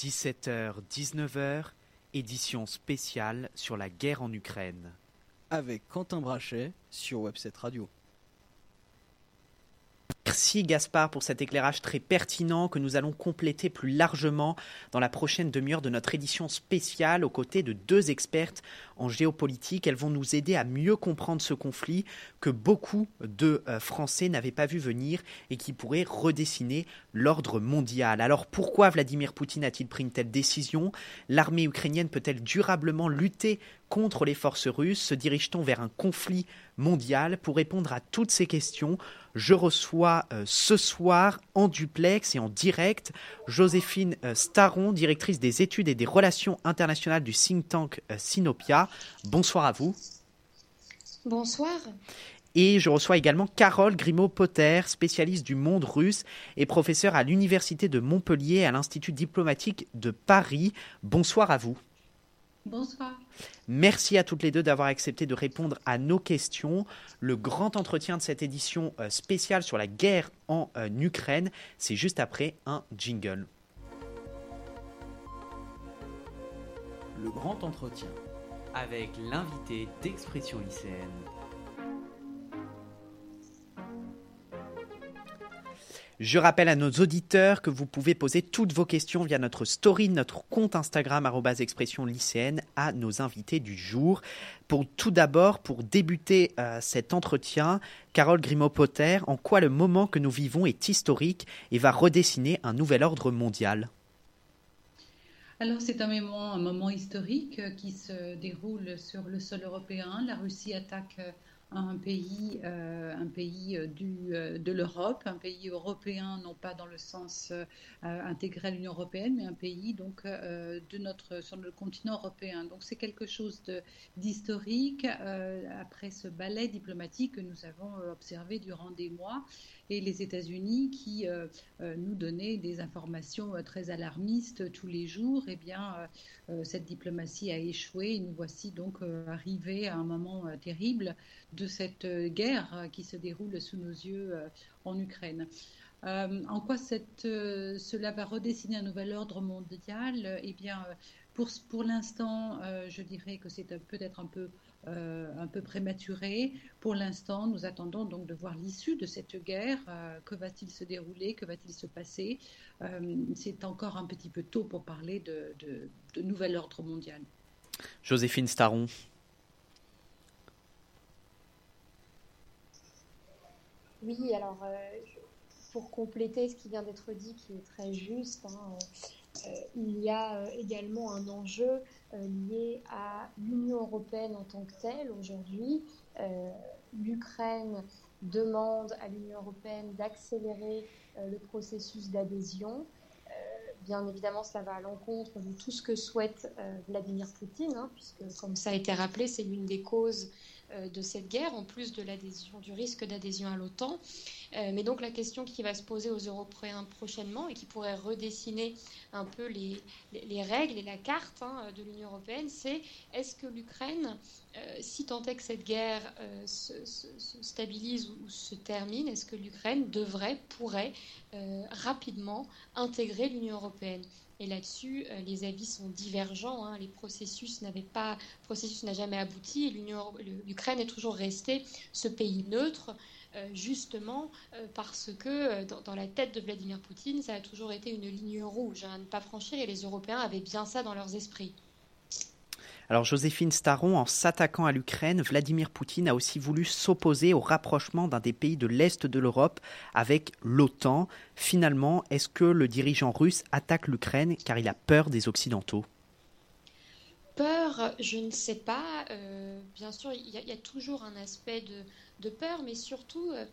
17h, 19h, édition spéciale sur la guerre en Ukraine. Avec Quentin Brachet sur Webset Radio. Merci Gaspard pour cet éclairage très pertinent que nous allons compléter plus largement dans la prochaine demi-heure de notre édition spéciale aux côtés de deux expertes en géopolitique. Elles vont nous aider à mieux comprendre ce conflit que beaucoup de euh, Français n'avaient pas vu venir et qui pourrait redessiner l'ordre mondial. Alors pourquoi Vladimir Poutine a-t-il pris une telle décision? L'armée ukrainienne peut-elle durablement lutter contre les forces russes? Se dirige-t-on vers un conflit mondial? Pour répondre à toutes ces questions, je reçois euh, ce soir en duplex et en direct Joséphine euh, Staron, directrice des études et des relations internationales du think tank Sinopia. Bonsoir à vous. Bonsoir. Et je reçois également Carole Grimaud-Potter, spécialiste du monde russe et professeure à l'Université de Montpellier à l'Institut diplomatique de Paris. Bonsoir à vous. Bonsoir. Merci à toutes les deux d'avoir accepté de répondre à nos questions. Le grand entretien de cette édition euh, spéciale sur la guerre en euh, Ukraine, c'est juste après un jingle. Le grand entretien avec l'invité d'Expression lycéenne. Je rappelle à nos auditeurs que vous pouvez poser toutes vos questions via notre story, notre compte Instagram expression lycéenne à nos invités du jour. Pour tout d'abord, pour débuter euh, cet entretien, Carole Grimaud-Potter, en quoi le moment que nous vivons est historique et va redessiner un nouvel ordre mondial? Alors c'est un moment, historique qui se déroule sur le sol européen. La Russie attaque euh, un pays, euh, un pays euh, du, euh, de l'Europe, un pays européen, non pas dans le sens intégré à l'Union européenne, mais un pays donc de notre sur le continent européen. Donc c'est quelque chose d'historique après ce ballet diplomatique que nous avons observé durant des mois et les États-Unis qui nous donnaient des informations très alarmistes tous les jours. Eh bien, cette diplomatie a échoué et nous voici donc arrivés à un moment terrible de cette euh, guerre euh, qui se déroule sous nos yeux euh, en Ukraine. en quoi cela va redessiner un nouvel ordre mondial? Eh bien, pour, l'instant, je dirais que c'est peut-être un peu, prématuré. Pour l'instant, nous attendons donc de voir l'issue de cette guerre. que va-t-il se dérouler? Que va-t-il se passer? C'est encore un petit peu tôt pour parler de, de, de nouvel ordre mondial. Joséphine Staron. Oui, alors euh, pour compléter ce qui vient d'être dit, qui est très juste, hein, euh, il y a euh, également un enjeu lié à l'Union européenne en tant que telle aujourd'hui. L'Ukraine demande à l'Union européenne d'accélérer le processus d'adhésion. Bien évidemment, cela va à l'encontre de tout ce que souhaite Vladimir Poutine, hein, puisque, comme ça a été rappelé, c'est l'une des causes de cette guerre, en plus de l'adhésion, du risque d'adhésion à l'OTAN. Euh, mais donc la question qui va se poser aux Européens prochainement et qui pourrait redessiner un peu les, les, règles et la carte hein, de l'Union européenne, c'est est-ce que l'Ukraine, euh, si tant est que cette guerre se, stabilise ou, se termine, est-ce que l'Ukraine devrait, pourrait rapidement intégrer l'Union européenne? Et là-dessus, euh, les avis sont divergents. Hein. Les processus n'avaient pas, processus n'a jamais abouti. L'Ukraine est toujours restée ce pays neutre. Euh, justement euh, parce que dans, la tête de Vladimir Poutine, ça a toujours été une ligne rouge à ne pas franchir et les Européens avaient bien ça dans leurs esprits. Alors Joséphine Staron, en s'attaquant à l'Ukraine, Vladimir Poutine a aussi voulu s'opposer au rapprochement d'un des pays de l'Est de l'Europe avec l'OTAN. Finalement, est-ce que le dirigeant russe attaque l'Ukraine car il a peur des Occidentaux? Peur, je ne sais pas. Euh, bien sûr, il y, a toujours un aspect de, peur, mais surtout, euh,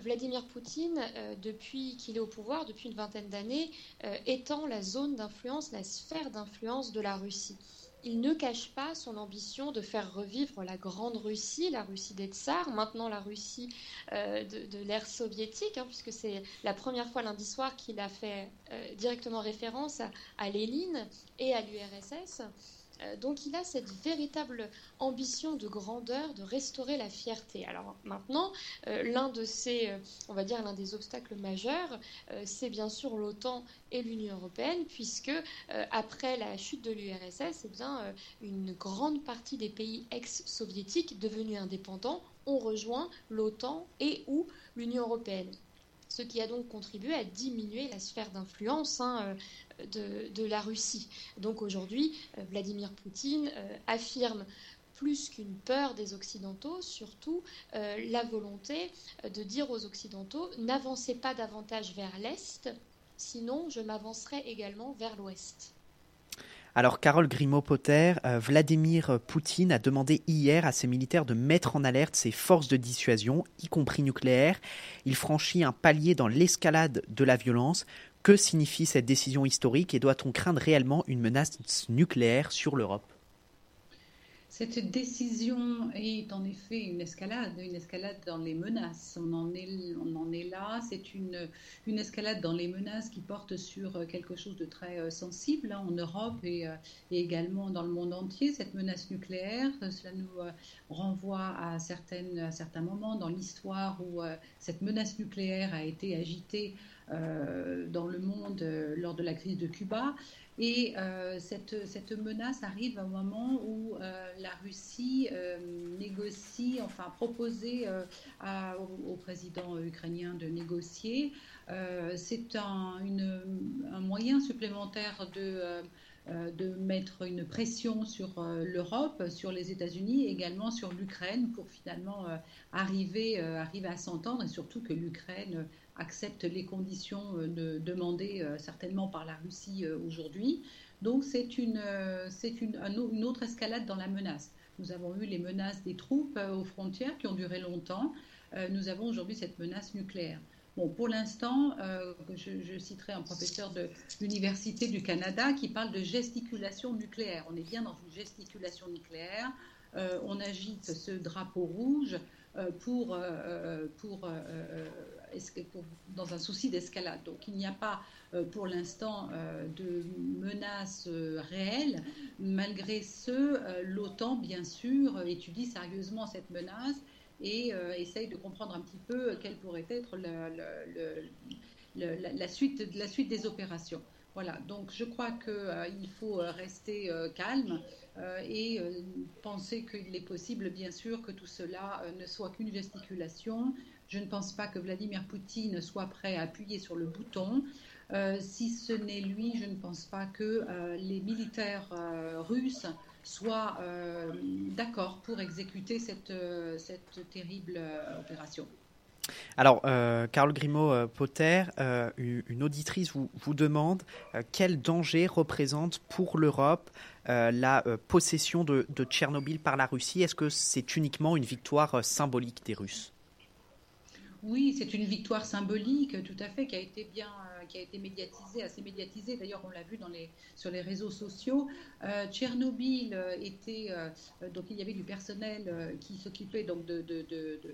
Vladimir Poutine, euh, depuis qu'il est au pouvoir, depuis une vingtaine d'années, étend la zone d'influence, la sphère d'influence de la Russie il ne cache pas son ambition de faire revivre la grande Russie, la Russie des tsars, maintenant la Russie euh, de, l'ère soviétique, hein, puisque c'est la première fois lundi soir qu'il a fait euh, directement référence à, Lénine et à l'URSS. Euh, donc il a cette véritable ambition de grandeur de restaurer la fierté. Alors maintenant, euh, l'un de ces, euh, on va dire l'un des obstacles majeurs, c'est bien sûr l'OTAN et l'Union européenne, puisque après la chute de l'URSS, eh bien une grande partie des pays ex-soviétiques devenus indépendants ont rejoint l'OTAN et ou l'Union européenne ce qui a donc contribué à diminuer la sphère d'influence hein, euh, de, la Russie. Donc aujourd'hui, euh, Vladimir Poutine euh, affirme plus qu'une peur des Occidentaux, surtout la volonté de dire aux Occidentaux n'avancez pas davantage vers l'Est, sinon je m'avancerai également vers l'Ouest. Alors, Carole Grimaud-Potter, euh, Vladimir Poutine a demandé hier à ses militaires de mettre en alerte ses forces de dissuasion, y compris nucléaires. Il franchit un palier dans l'escalade de la violence. Que signifie cette décision historique et doit-on craindre réellement une menace nucléaire sur l'Europe? Cette décision est en effet une escalade, une escalade dans les menaces. On en est, là. C'est une, une escalade dans les menaces qui porte sur quelque chose de très euh, sensible hein, en Europe et, euh, et, également dans le monde entier. Cette menace nucléaire, cela nous euh, renvoie à, à certains moments dans l'histoire où cette menace nucléaire a été agitée dans le monde lors de la crise de Cuba. Et euh, cette, menace arrive un moment où euh, la Russie euh, négocie, enfin proposé au, président ukrainien de négocier. C'est un, moyen supplémentaire de, de mettre une pression sur l'Europe, sur les États-Unis, également sur l'Ukraine pour finalement arriver, arriver à s'entendre et surtout que l'Ukraine accepte les conditions euh, demandées euh, certainement par la Russie euh, aujourd'hui. Donc c'est une, c'est une, une, autre escalade dans la menace. Nous avons eu les menaces des troupes aux frontières qui ont duré longtemps. nous avons aujourd'hui cette menace nucléaire. Bon, pour l'instant, je, citerai un professeur de l'Université du Canada qui parle de gesticulation nucléaire. On est bien dans une gesticulation nucléaire. on agite ce drapeau rouge pour, pour dans un souci d'escalade. Donc il n'y a pas euh, pour l'instant euh, de menaces euh, réelles. Malgré ce, l'OTAN, bien sûr, étudie sérieusement cette menace et essaye de comprendre un petit peu quelle pourrait être la suite des opérations. Voilà, donc je crois qu'il faut rester calme et penser qu'il est possible, bien sûr, que tout cela ne soit qu'une gesticulation, je ne pense pas que Vladimir Poutine soit prêt à appuyer sur le bouton. Euh, si ce n'est lui, je ne pense pas que euh, les militaires euh, russes soient d'accord pour exécuter cette, terrible opération. Alors, Carl Grimaud-Potter, une auditrice vous, demande quel danger représente pour l'Europe la possession de, de Tchernobyl par la Russie? Est-ce que c'est uniquement une victoire symbolique des Russes? Oui, c'est une victoire symbolique, tout à fait, qui a été bien, euh, qui a été médiatisée, assez médiatisée. D'ailleurs, on l'a vu sur les réseaux sociaux. Euh, Tchernobyl euh, était, donc il y avait du personnel qui s'occupait donc de,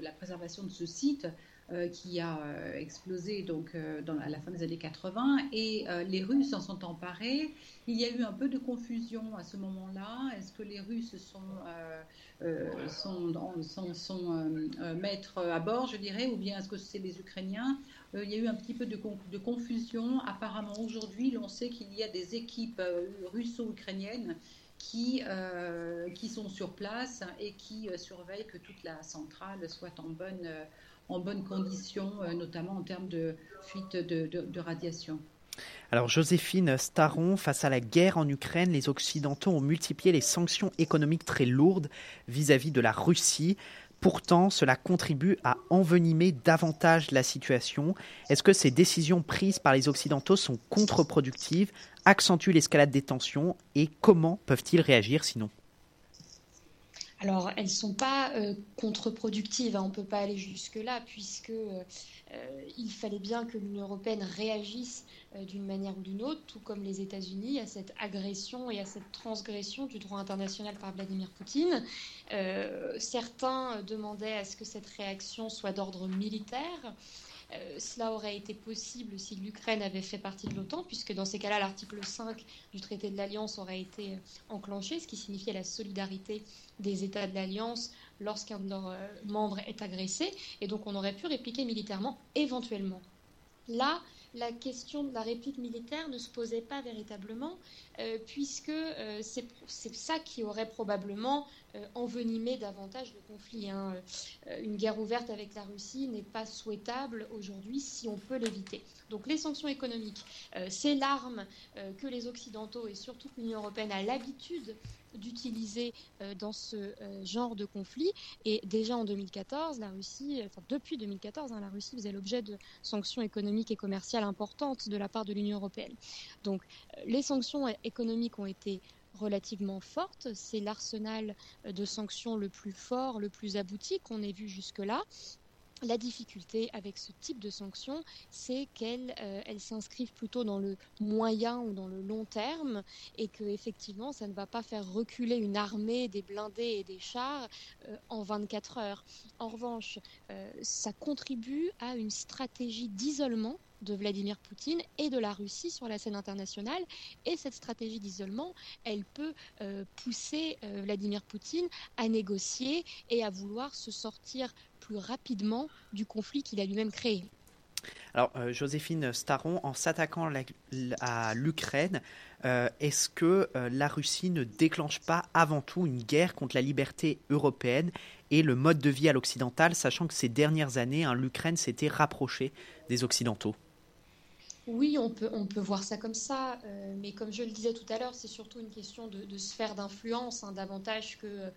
la préservation de ce site. Euh, qui a euh, explosé donc euh, à la fin des années 80 et les Russes s'en sont emparés. Il y a eu un peu de confusion à ce moment-là. Est-ce que les Russes sont, sont, sont, maîtres à bord, je dirais, ou bien est-ce que c'est les Ukrainiens? Il y a eu un petit peu de, confusion. Apparemment aujourd'hui, l'on sait qu'il y a des équipes russo-ukrainiennes qui, qui sont sur place et qui surveillent que toute la centrale soit en bonne, en bonnes conditions, euh, notamment en termes de fuite de, radiation. Alors Joséphine Staron, face à la guerre en Ukraine, les Occidentaux ont multiplié les sanctions économiques très lourdes vis-à-vis -vis de la Russie. Pourtant, cela contribue à envenimer davantage la situation. Est-ce que ces décisions prises par les Occidentaux sont contre-productives, accentuent l'escalade des tensions et comment peuvent-ils réagir sinon? Alors, elles ne sont pas euh, contre-productives, hein, on ne peut pas aller jusque-là, puisque euh, euh, il fallait bien que l'Union européenne réagisse d'une manière ou d'une autre, tout comme les États-Unis, à cette agression et à cette transgression du droit international par Vladimir Poutine. certains demandaient à ce que cette réaction soit d'ordre militaire. Cela aurait été possible si l'Ukraine avait fait partie de l'OTAN, puisque dans ces cas-là, l'article 5 du traité de l'Alliance aurait été enclenché, ce qui signifiait la solidarité des États de l'Alliance lorsqu'un de leurs membres est agressé, et donc on aurait pu répliquer militairement éventuellement. Là, la question de la réplique militaire ne se posait pas véritablement, euh, puisque euh, c'est ça qui aurait probablement euh, envenimé davantage le conflit. Hein. une guerre ouverte avec la Russie n'est pas souhaitable aujourd'hui si on peut l'éviter. Donc les sanctions économiques, c'est l'arme que les Occidentaux et surtout l'Union européenne a l'habitude d'utiliser euh, dans ce euh, genre de conflit. Et déjà en 2014, la Russie, enfin depuis 2014, hein, la Russie faisait l'objet de sanctions économiques et commerciales importantes de la part de l'Union européenne. Donc euh, les sanctions économiques ont été relativement fortes. C'est l'arsenal de sanctions le plus fort, le plus abouti qu'on ait vu jusque-là. La difficulté avec ce type de sanctions, c'est qu'elles euh, s'inscrivent plutôt dans le moyen ou dans le long terme et que effectivement, ça ne va pas faire reculer une armée, des blindés et des chars euh, en 24 heures. En revanche, euh, ça contribue à une stratégie d'isolement de Vladimir Poutine et de la Russie sur la scène internationale. Et cette stratégie d'isolement, elle peut pousser Vladimir Poutine à négocier et à vouloir se sortir plus rapidement du conflit qu'il a lui-même créé. Alors, euh, Joséphine Staron, en s'attaquant à l'Ukraine, euh, est-ce que euh, la Russie ne déclenche pas avant tout une guerre contre la liberté européenne et le mode de vie à l'occidental, sachant que ces dernières années, hein, l'Ukraine s'était rapprochée des Occidentaux? Oui, on peut, on peut voir ça comme ça, mais comme je le disais tout à l'heure, c'est surtout une question de, sphère d'influence, hein, davantage que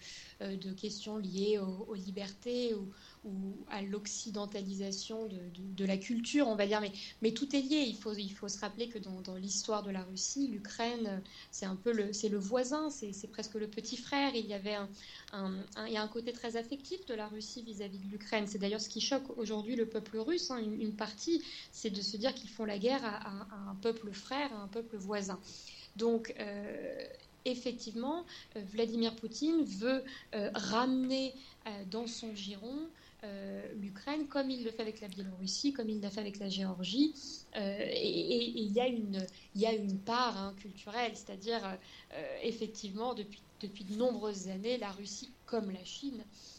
de questions liées aux, aux libertés ou, ou à l'occidentalisation de, la culture, on va dire. Mais, tout est lié. Il faut, se rappeler que dans, l'histoire de la Russie, l'Ukraine, c'est un peu le, le voisin, c'est presque le petit frère. Il y avait un, il y a un côté très affectif de la Russie vis-à-vis de l'Ukraine. C'est d'ailleurs ce qui choque aujourd'hui le peuple russe. Hein. une, partie, c'est de se dire qu'ils font la guerre à, un peuple frère, à un peuple voisin. Donc, euh, effectivement, euh, Vladimir Poutine veut euh, ramener dans son giron l'Ukraine, comme il le fait avec la Biélorussie, comme il l'a fait avec la Géorgie. Euh, et, il, y a une, part hein, culturelle, c'est-à-dire euh, effectivement, depuis, de nombreuses années, la Russie, comme la Chine, euh,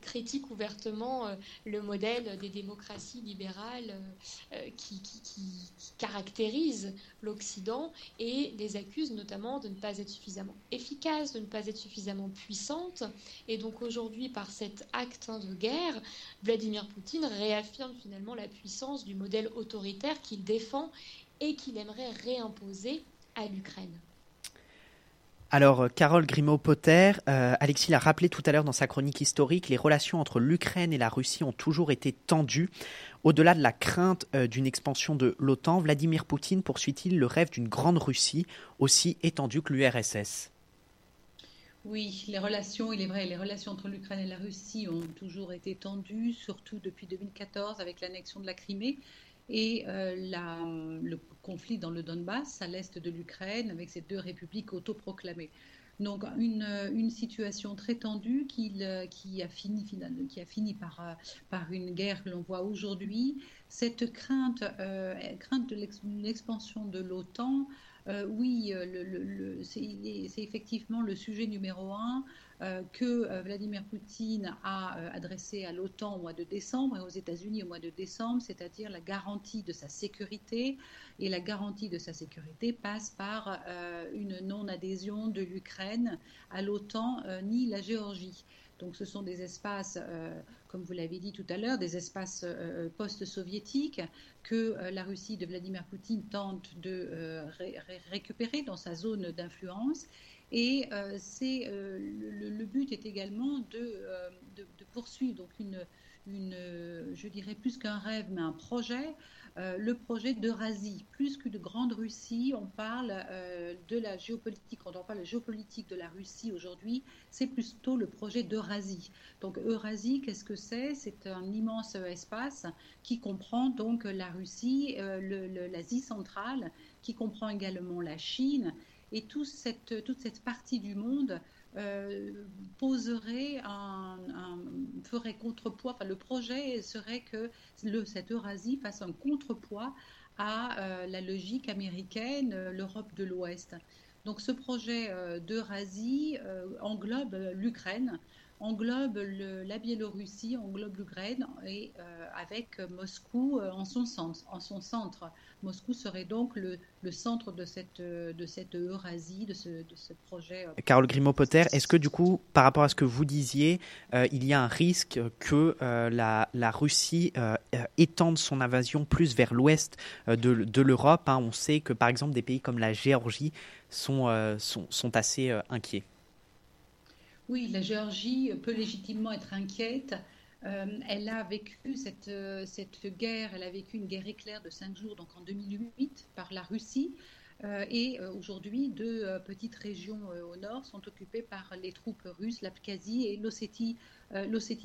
critique ouvertement euh, le modèle des démocraties libérales euh, qui, caractérisent l'Occident et les accuse notamment de ne pas être suffisamment efficace, de ne pas être suffisamment puissante. Et donc aujourd'hui, par cet acte de guerre, Vladimir Poutine réaffirme finalement la puissance du modèle autoritaire qu'il défend et qu'il aimerait réimposer à l'Ukraine. Alors, euh, Carole Grimaud-Potter, euh, Alexis l'a rappelé tout à l'heure dans sa chronique historique, les relations entre l'Ukraine et la Russie ont toujours été tendues. Au-delà de la crainte euh, d'une expansion de l'OTAN, Vladimir Poutine poursuit-il le rêve d'une grande Russie aussi étendue que l'URSS oui, les relations, il est vrai, les relations entre l'Ukraine et la Russie ont toujours été tendues, surtout depuis 2014 avec l'annexion de la Crimée et euh, le conflit dans le Donbass, à l'est de l'Ukraine, avec ces deux républiques autoproclamées. Donc une, situation très tendue qui, qui, a fini, qui a fini par, par une guerre que l'on voit aujourd'hui. Cette crainte, euh, crainte de l'expansion de l'OTAN, euh, oui, c'est effectivement le sujet numéro un. Euh, que euh, Vladimir Poutine a euh, adressé à l'OTAN au mois de décembre et aux États-Unis au mois de décembre, c'est-à-dire la garantie de sa sécurité. Et la garantie de sa sécurité passe par une non-adhésion de l'Ukraine à l'OTAN ni la Géorgie. Donc ce sont des espaces, comme vous l'avez dit tout à l'heure, des espaces post-soviétiques que la Russie de Vladimir Poutine tente de récupérer dans sa zone d'influence et euh, euh, le, but est également euh, de, de, poursuivre donc une, je dirais plus qu'un rêve, mais un projet, le projet d'Eurasie. Plus que de Grande Russie, on parle de la géopolitique, quand on parle de la géopolitique de la Russie aujourd'hui, c'est plutôt le projet d'Eurasie. Donc Eurasie, qu'est-ce que c'est? C'est un immense espace qui comprend donc la Russie, l'Asie centrale, qui comprend également la Chine et toute cette, toute cette partie du monde poserait un, ferait contrepoids. Enfin, le projet serait que cette Eurasie fasse un contrepoids à la logique américaine, l'Europe de l'Ouest. Donc ce projet d'Eurasie englobe l'Ukraine, englobe la Biélorussie, englobe l'Ukraine et euh, avec Moscou euh, en son centre. En son centre. Moscou serait donc le, centre de cette, de cette Eurasie, de ce, de ce projet. Euh. Carole Grimaud-Potter, est-ce que du coup, par rapport à ce que vous disiez, il y a un risque que la, la, Russie étende son invasion plus vers l'ouest de, de l'Europe hein? On sait que par exemple des pays comme la Géorgie sont, sont, sont assez inquiets. Oui, la Géorgie peut légitimement être inquiète. Euh, elle a vécu cette, euh, cette, guerre, elle a vécu une guerre éclair de cinq jours, donc en 2008, par la Russie. Euh, et aujourd'hui, deux petites régions au nord sont occupées par les troupes russes, l'Abkhazie et l'Ossétie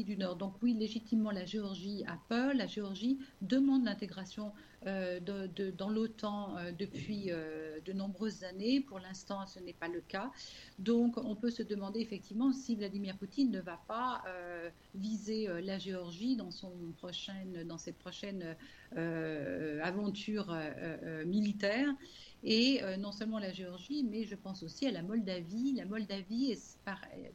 du Nord. Donc oui, légitimement, la Géorgie a peur. La Géorgie demande l'intégration euh, dans l'OTAN euh, depuis euh, de nombreuses années. Pour l'instant, ce n'est pas le cas. Donc, on peut se demander effectivement si Vladimir Poutine ne va pas viser la Géorgie dans, son prochaine, dans ses prochaines aventures militaires. Et non seulement la Géorgie, mais je pense aussi à la Moldavie. La Moldavie est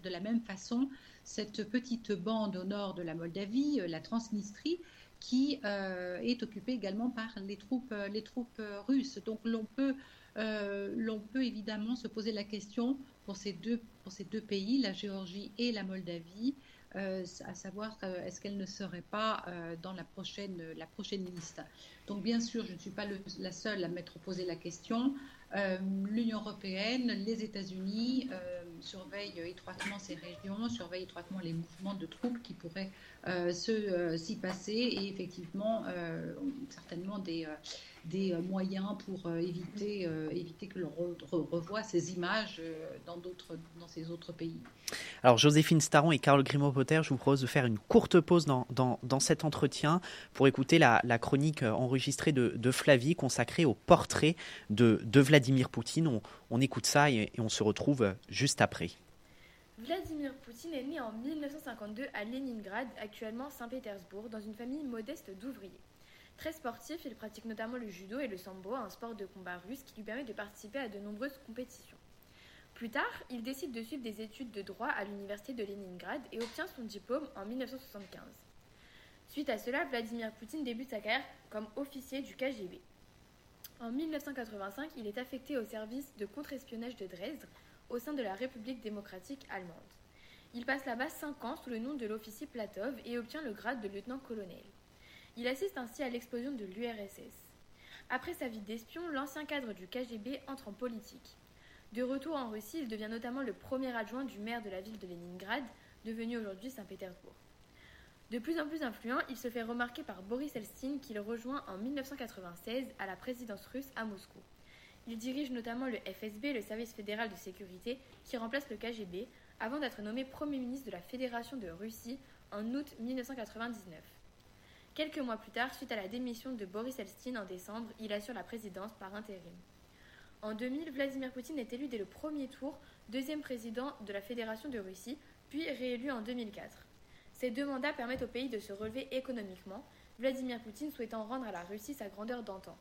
de la même façon cette petite bande au nord de la Moldavie, la Transnistrie, qui euh, est occupée également par les troupes, euh, les troupes euh, russes. Donc l'on peut, peut évidemment se poser la question pour ces, deux, pour ces deux pays, la Géorgie et la Moldavie, à savoir est-ce qu'elle ne serait pas dans la prochaine, la prochaine liste. Donc bien sûr, je ne suis pas la seule à m'être posé la question. L'Union européenne, les États-Unis surveillent étroitement ces régions, surveillent étroitement les mouvements de troupes qui pourraient euh, euh, s'y passer et effectivement euh, certainement des, des moyens pour éviter, éviter que l'on revoie ces images dans, dans ces autres pays. Alors Joséphine Staron et Carole Grimaud-Potter, je vous propose de faire une courte pause dans, dans, dans cet entretien pour écouter la, la chronique enregistrée de, de, Flavie consacrée au portrait de, de Vladimir Poutine. On, on écoute ça et, et on se retrouve juste après. Vladimir Poutine est né en 1952 à Leningrad, actuellement Saint-Pétersbourg, dans une famille modeste d'ouvriers. Très sportif, il pratique notamment le judo et le sambo, un sport de combat russe qui lui permet de participer à de nombreuses compétitions. Plus tard, il décide de suivre des études de droit à l'université de Leningrad et obtient son diplôme en 1975. Suite à cela, Vladimir Poutine débute sa carrière comme officier du KGB. En 1985, il est affecté au service de contre-espionnage de Dresde, au sein de la République démocratique allemande. Il passe là-bas 5 ans sous le nom de l'officier Platov et obtient le grade de lieutenant-colonel. Il assiste ainsi à l'explosion de l'URSS. Après sa vie d'espion, l'ancien cadre du KGB entre en politique. De retour en Russie, il devient notamment le premier adjoint du maire de la ville de Leningrad, devenu aujourd'hui Saint-Pétersbourg. De plus en plus influent, il se fait remarquer par Boris Elstine qu'il rejoint en 1996 à la présidence russe à Moscou. Il dirige notamment le FSB, le service fédéral de sécurité, qui remplace le KGB, avant d'être nommé Premier ministre de la Fédération de Russie en août 1999. Quelques mois plus tard, suite à la démission de Boris Elstine en décembre, il assure la présidence par intérim. En 2000, Vladimir Poutine est élu dès le premier tour deuxième président de la Fédération de Russie, puis réélu en 2004. Ces deux mandats permettent au pays de se relever économiquement, Vladimir Poutine souhaitant rendre à la Russie sa grandeur d'antan.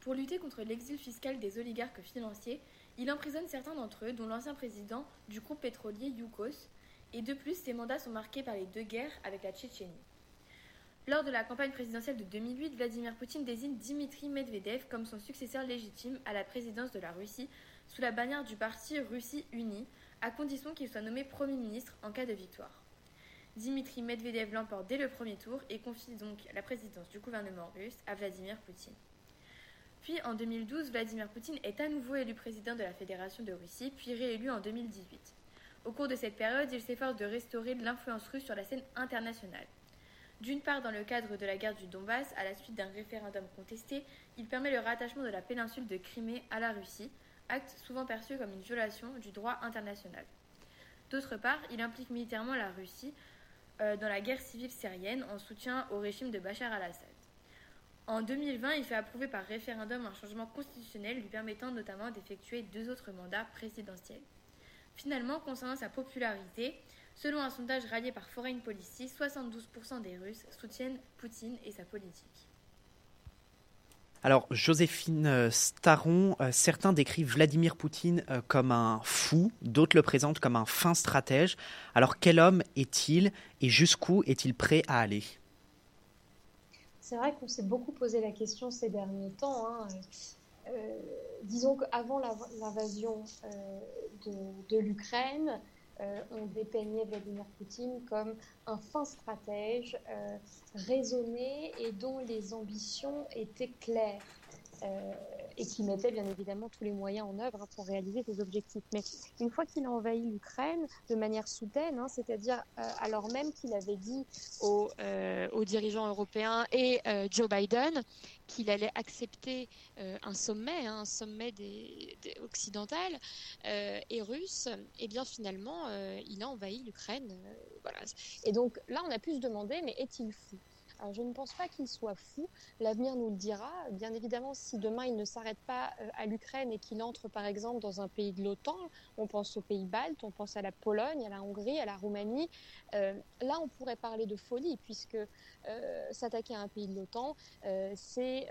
Pour lutter contre l'exil fiscal des oligarques financiers, il emprisonne certains d'entre eux, dont l'ancien président du groupe pétrolier Yukos, et de plus, ses mandats sont marqués par les deux guerres avec la Tchétchénie. Lors de la campagne présidentielle de 2008, Vladimir Poutine désigne Dimitri Medvedev comme son successeur légitime à la présidence de la Russie sous la bannière du parti Russie Unie, à condition qu'il soit nommé Premier ministre en cas de victoire. Dimitri Medvedev l'emporte dès le premier tour et confie donc la présidence du gouvernement russe à Vladimir Poutine. Puis en 2012, Vladimir Poutine est à nouveau élu président de la Fédération de Russie, puis réélu en 2018. Au cours de cette période, il s'efforce de restaurer l'influence russe sur la scène internationale. D'une part, dans le cadre de la guerre du Donbass, à la suite d'un référendum contesté, il permet le rattachement de la péninsule de Crimée à la Russie, acte souvent perçu comme une violation du droit international. D'autre part, il implique militairement la Russie dans la guerre civile syrienne en soutien au régime de Bachar al-Assad. En 2020, il fait approuver par référendum un changement constitutionnel lui permettant notamment d'effectuer deux autres mandats présidentiels. Finalement, concernant sa popularité, selon un sondage rallié par Foreign Policy, 72% des Russes soutiennent Poutine et sa politique. Alors, Joséphine euh, Staron, euh, certains décrivent Vladimir Poutine euh, comme un fou, d'autres le présentent comme un fin stratège. Alors, quel homme est-il et jusqu'où est-il prêt à aller? C'est vrai qu'on s'est beaucoup posé la question ces derniers temps. Hein. disons qu'avant l'invasion de, de l'Ukraine, euh, on dépeignait Vladimir Poutine comme un fin stratège euh, raisonné et dont les ambitions étaient claires. Euh, et qui mettait bien évidemment tous les moyens en œuvre hein, pour réaliser ses objectifs. Mais une fois qu'il a envahi l'Ukraine de manière soudaine, hein, c'est-à-dire euh, alors même qu'il avait dit aux, euh, dirigeants européens et Joe Biden qu'il allait accepter un sommet, hein, un sommet des, occidental et russe, et eh bien finalement il a envahi l'Ukraine. Et donc là on a pu se demander mais est-il fou? Je ne pense pas qu'il soit fou. L'avenir nous le dira. Bien évidemment, si demain il ne s'arrête pas euh, à l'Ukraine et qu'il entre par exemple dans un pays de l'OTAN, on pense aux pays baltes, on pense à la Pologne, à la Hongrie, à la Roumanie, euh, là on pourrait parler de folie puisque euh, s'attaquer à un pays de l'OTAN, c'est,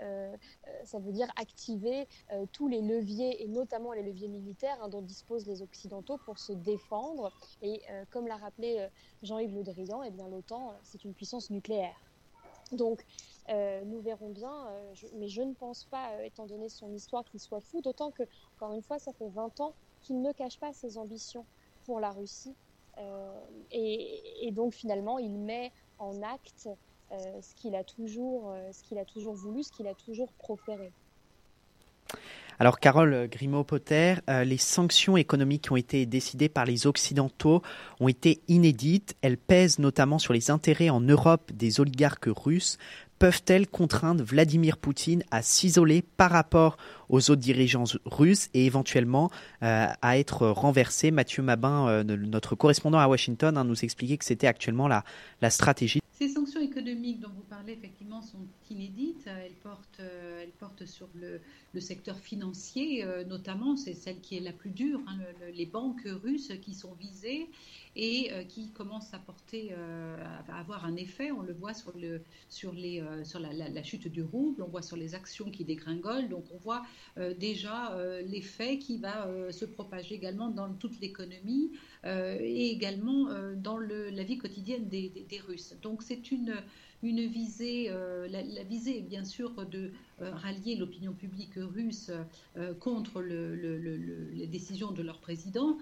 ça veut dire activer tous les leviers et notamment les leviers militaires hein, dont disposent les Occidentaux pour se défendre. Et comme l'a rappelé Jean-Yves Le Drian, eh bien l'OTAN c'est une puissance nucléaire. Donc, euh, nous verrons bien, euh, mais je ne pense pas, euh, étant donné son histoire, qu'il soit fou, d'autant que, encore une fois, ça fait 20 ans qu'il ne cache pas ses ambitions pour la Russie. Et, donc, finalement, il met en acte ce qu'il a, toujours, ce a toujours voulu, ce qu'il a toujours proféré. Alors, Carole Grimaud-Potter, euh, les sanctions économiques qui ont été décidées par les Occidentaux ont été inédites. Elles pèsent notamment sur les intérêts en Europe des oligarques russes. Peuvent-elles contraindre Vladimir Poutine à s'isoler par rapport aux autres dirigeants russes et éventuellement euh, à être renversé Mathieu Mabin, euh, notre correspondant à Washington, hein, nous expliquait que c'était actuellement la, la stratégie. Ces sanctions économiques dont vous parlez, effectivement, sont inédites. Elles portent, elles portent sur le, secteur financier, euh, notamment, c'est celle qui est la plus dure, hein, les banques russes qui sont visées et euh, qui commencent à porter, euh, à avoir un effet. On le voit sur, le, sur, les, sur la, chute du rouble, on voit sur les actions qui dégringolent. Donc on voit déjà l'effet qui va se propager également dans toute l'économie et également dans la vie quotidienne des, Russes. Donc c'est une une visée, euh, la, visée bien sûr de euh, rallier l'opinion publique russe euh, contre les décisions de leur président,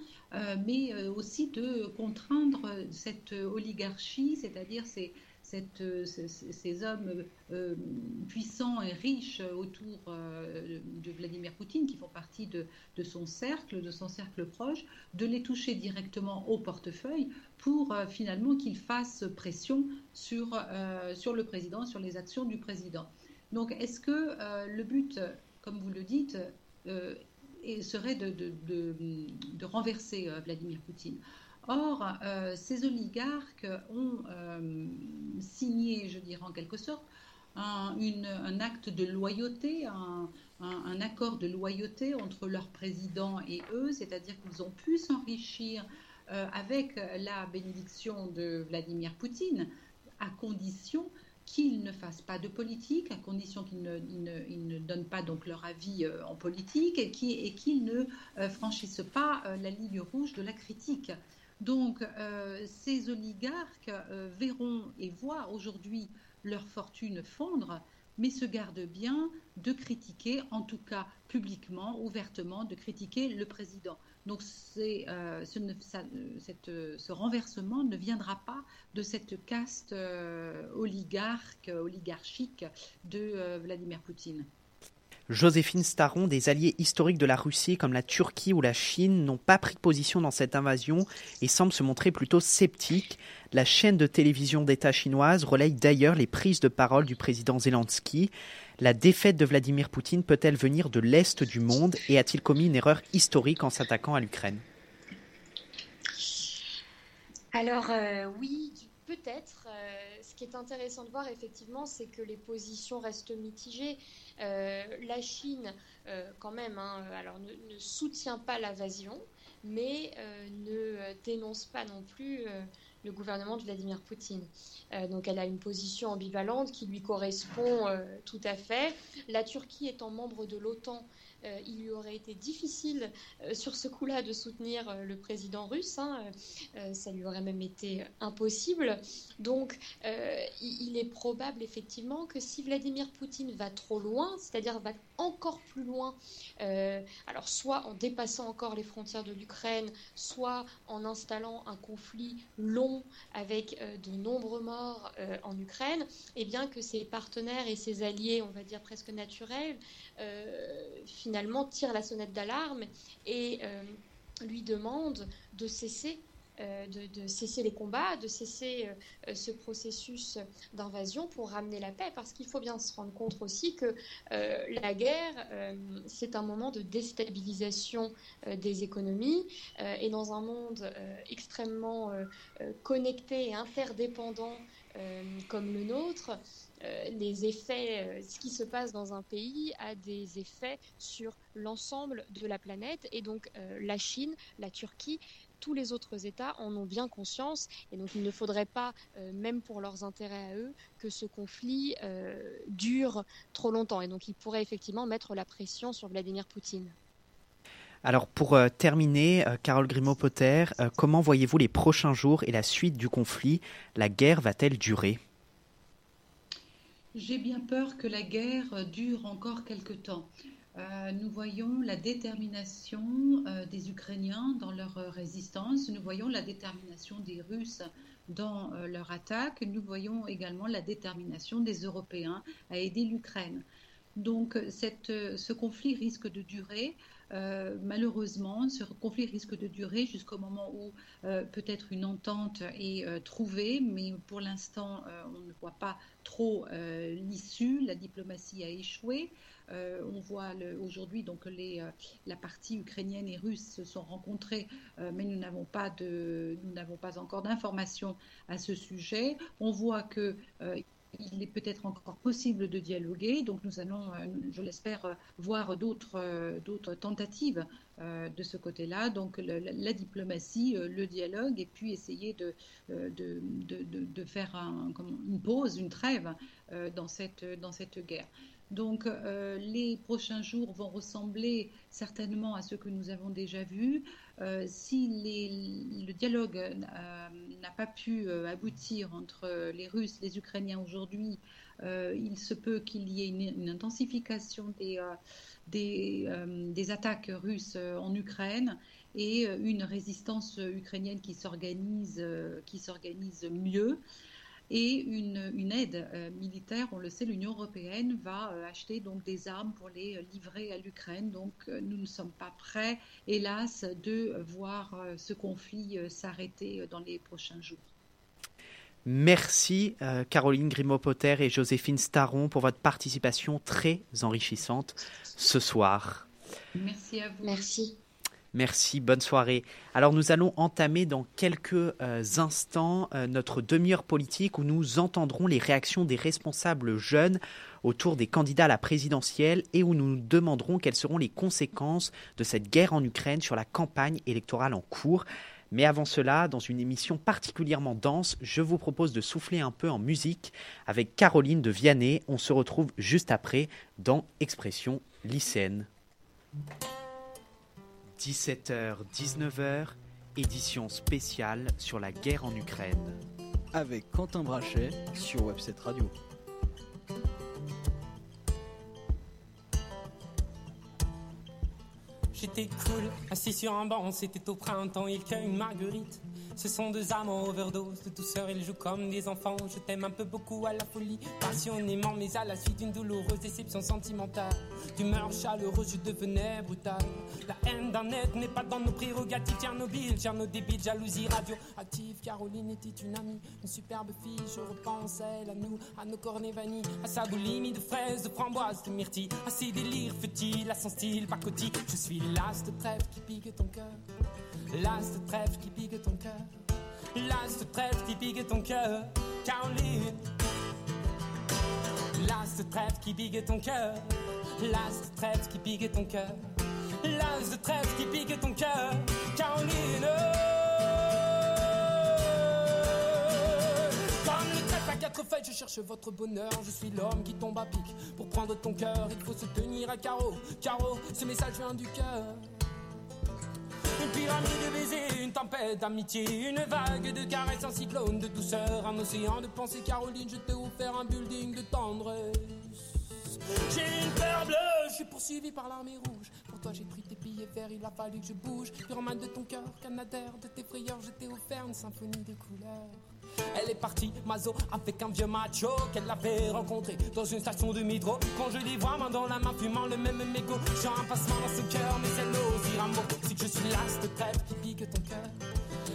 mais aussi de contraindre cette oligarchie, c'est-à-dire ces, euh, ces, hommes euh, puissants et riches autour euh, de Vladimir Poutine, qui font partie de, son cercle, de son cercle proche, de les toucher directement au portefeuille pour finalement qu'ils fassent pression sur, sur le président, sur les actions du président. Donc est-ce que le but, comme vous le dites, serait de, de renverser Vladimir Poutine? Or, euh, ces oligarques ont euh, signé, je dirais en quelque sorte, un, acte de loyauté, un, accord de loyauté entre leur président et eux, c'est-à-dire qu'ils ont pu s'enrichir euh, avec la bénédiction de Vladimir Poutine, à condition qu'ils ne fassent pas de politique, à condition qu'ils ne, donnent pas donc leur avis en politique et qu'ils ne franchissent pas la ligne rouge de la critique. Donc, euh, ces oligarques euh, verront et voient aujourd'hui leur fortune fondre, mais se gardent bien de critiquer, en tout cas publiquement, ouvertement, de critiquer le président. Donc, euh, ce, renversement ne viendra pas de cette caste oligarque, oligarchique de Vladimir Poutine. Joséphine Staron, des alliés historiques de la Russie comme la Turquie ou la Chine n'ont pas pris position dans cette invasion et semblent se montrer plutôt sceptiques. La chaîne de télévision d'État chinoise relaye d'ailleurs les prises de parole du président Zelensky. La défaite de Vladimir Poutine peut-elle venir de l'Est du monde et a-t-il commis une erreur historique en s'attaquant à l'Ukraine? Alors euh, oui, peut-être. Euh, ce qui est intéressant de voir, effectivement, c'est que les positions restent mitigées. Euh, la Chine, euh, quand même, hein, alors ne, soutient pas l'invasion, mais ne dénonce pas non plus le gouvernement de Vladimir Poutine. donc elle a une position ambivalente qui lui correspond tout à fait. La Turquie étant membre de l'OTAN, euh, il lui aurait été difficile euh, sur ce coup-là de soutenir euh, le président russe. Hein, ça lui aurait même été impossible. Donc, il est probable effectivement que si Vladimir Poutine va trop loin, c'est-à-dire va encore plus loin, alors soit en dépassant encore les frontières de l'Ukraine, soit en installant un conflit long avec de nombreux morts en Ukraine, et eh bien que ses partenaires et ses alliés, on va dire presque naturels, finalement tire la sonnette d'alarme et euh, lui demande de cesser euh, de, cesser les combats, de cesser euh, ce processus d'invasion pour ramener la paix, parce qu'il faut bien se rendre compte aussi que la guerre, c'est un moment de déstabilisation des économies, et dans un monde extrêmement connecté et interdépendant comme le nôtre, euh, les effets, euh, ce qui se passe dans un pays a des effets sur l'ensemble de la planète. Et donc euh, la Chine, la Turquie, tous les autres États en ont bien conscience. Et donc il ne faudrait pas, même pour leurs intérêts à eux, que ce conflit dure trop longtemps. Et donc il pourrait effectivement mettre la pression sur Vladimir Poutine. Alors pour terminer, Carole Grimaud-Potter, comment voyez-vous les prochains jours et la suite du conflit? La guerre va-t-elle durer? J'ai bien peur que la guerre dure encore quelque temps. Euh, nous voyons la détermination euh, des Ukrainiens dans leur résistance, nous voyons la détermination des Russes dans euh, leur attaque, nous voyons également la détermination des Européens à aider l'Ukraine. Donc ce conflit risque de durer. Euh, malheureusement, ce conflit risque de durer jusqu'au moment où euh, peut-être une entente est euh, trouvée, mais pour l'instant, on ne voit pas trop l'issue. La diplomatie a échoué. on voit aujourd'hui donc les, la partie ukrainienne et russe se sont rencontrées, mais nous n'avons pas nous n'avons pas encore d'informations à ce sujet. On voit que il est peut-être encore possible de dialoguer. Donc nous allons, euh, je l'espère, euh, voir d'autres euh, tentatives de ce côté-là. Donc la, diplomatie, le dialogue, et puis essayer de, faire une pause, une trêve dans, cette, dans cette guerre. Donc euh, les prochains jours vont ressembler certainement à ce que nous avons déjà vu. Euh, si le dialogue euh, n'a pas pu aboutir entre les Russes et les Ukrainiens aujourd'hui, il se peut qu'il y ait une, intensification des, des, des, attaques russes en Ukraine et une résistance ukrainienne qui s'organise mieux et une, aide euh, militaire. On le sait, l'Union européenne va euh, acheter donc des armes pour les euh, livrer à l'Ukraine. Donc nous ne sommes pas prêts, hélas, de voir ce conflit s'arrêter dans les prochains jours. Merci Caroline Grimaud-Potter et Joséphine Staron pour votre participation très enrichissante ce soir. Merci à vous. Merci. Merci, bonne soirée. Alors nous allons entamer dans quelques euh, instants euh, notre demi-heure politique où nous entendrons les réactions des responsables jeunes autour des candidats à la présidentielle et où nous nous demanderons quelles seront les conséquences de cette guerre en Ukraine sur la campagne électorale en cours. Mais avant cela, dans une émission particulièrement dense, je vous propose de souffler un peu en musique avec Caroline de Vianney. On se retrouve juste après dans Expression lycéenne. 17h, 19h, édition spéciale sur la guerre en Ukraine. Avec Quentin Brachet sur Webset Radio. J'étais cool, assis sur un banc, c'était au printemps, il cueille une marguerite. Ce sont deux amants overdose de douceur, ils jouent comme des enfants. Je t'aime un peu beaucoup à la folie, passionnément, mais à la suite d'une douloureuse déception sentimentale. D'humeur chaleureuse, je devenais brutal. La haine d'un être n'est pas dans nos prérogatives. Tchernobyl, nos débits, jalousie radioactive. Caroline était une amie, une superbe fille. Je repense à elle, à nous, à nos cornets vanille, à sa boulimie de fraises, de framboises, de myrtilles, à ses délires futiles, à son style pacotille. Je suis l'as de trêve qui pique ton cœur. L'as de trèfle qui pique ton cœur. L'as de trèfle qui pique ton cœur. Caroline. L'as de trèfle qui pique ton cœur. L'as de trèfle qui pique ton cœur. L'as de trèfle qui pique ton cœur. Caroline. Je cherche votre bonheur. Je suis l'homme qui tombe à pic. Pour prendre ton cœur, il faut se tenir à carreau. Carreau, ce message vient du cœur. Une pyramide de baisers, une tempête d'amitié, une vague de caresses, un cyclone de douceur, un océan de pensée. Caroline, je t'ai offert un building de tendresse. J'ai une peur bleue, je suis poursuivi par l'armée rouge. Pour toi, j'ai pris il a fallu que je bouge. Pyromane de ton cœur, canadaire de tes frayeurs, je t'ai offert une symphonie de couleurs. Elle est partie, Mazo, avec un vieux macho qu'elle avait rencontré dans une station de métro. Quand je les vois, main dans la main, fumant le même mégot. J'ai un passement dans ce cœur, mais elle n'ose dire un mot. Je suis l'as de trêve qui pique ton cœur.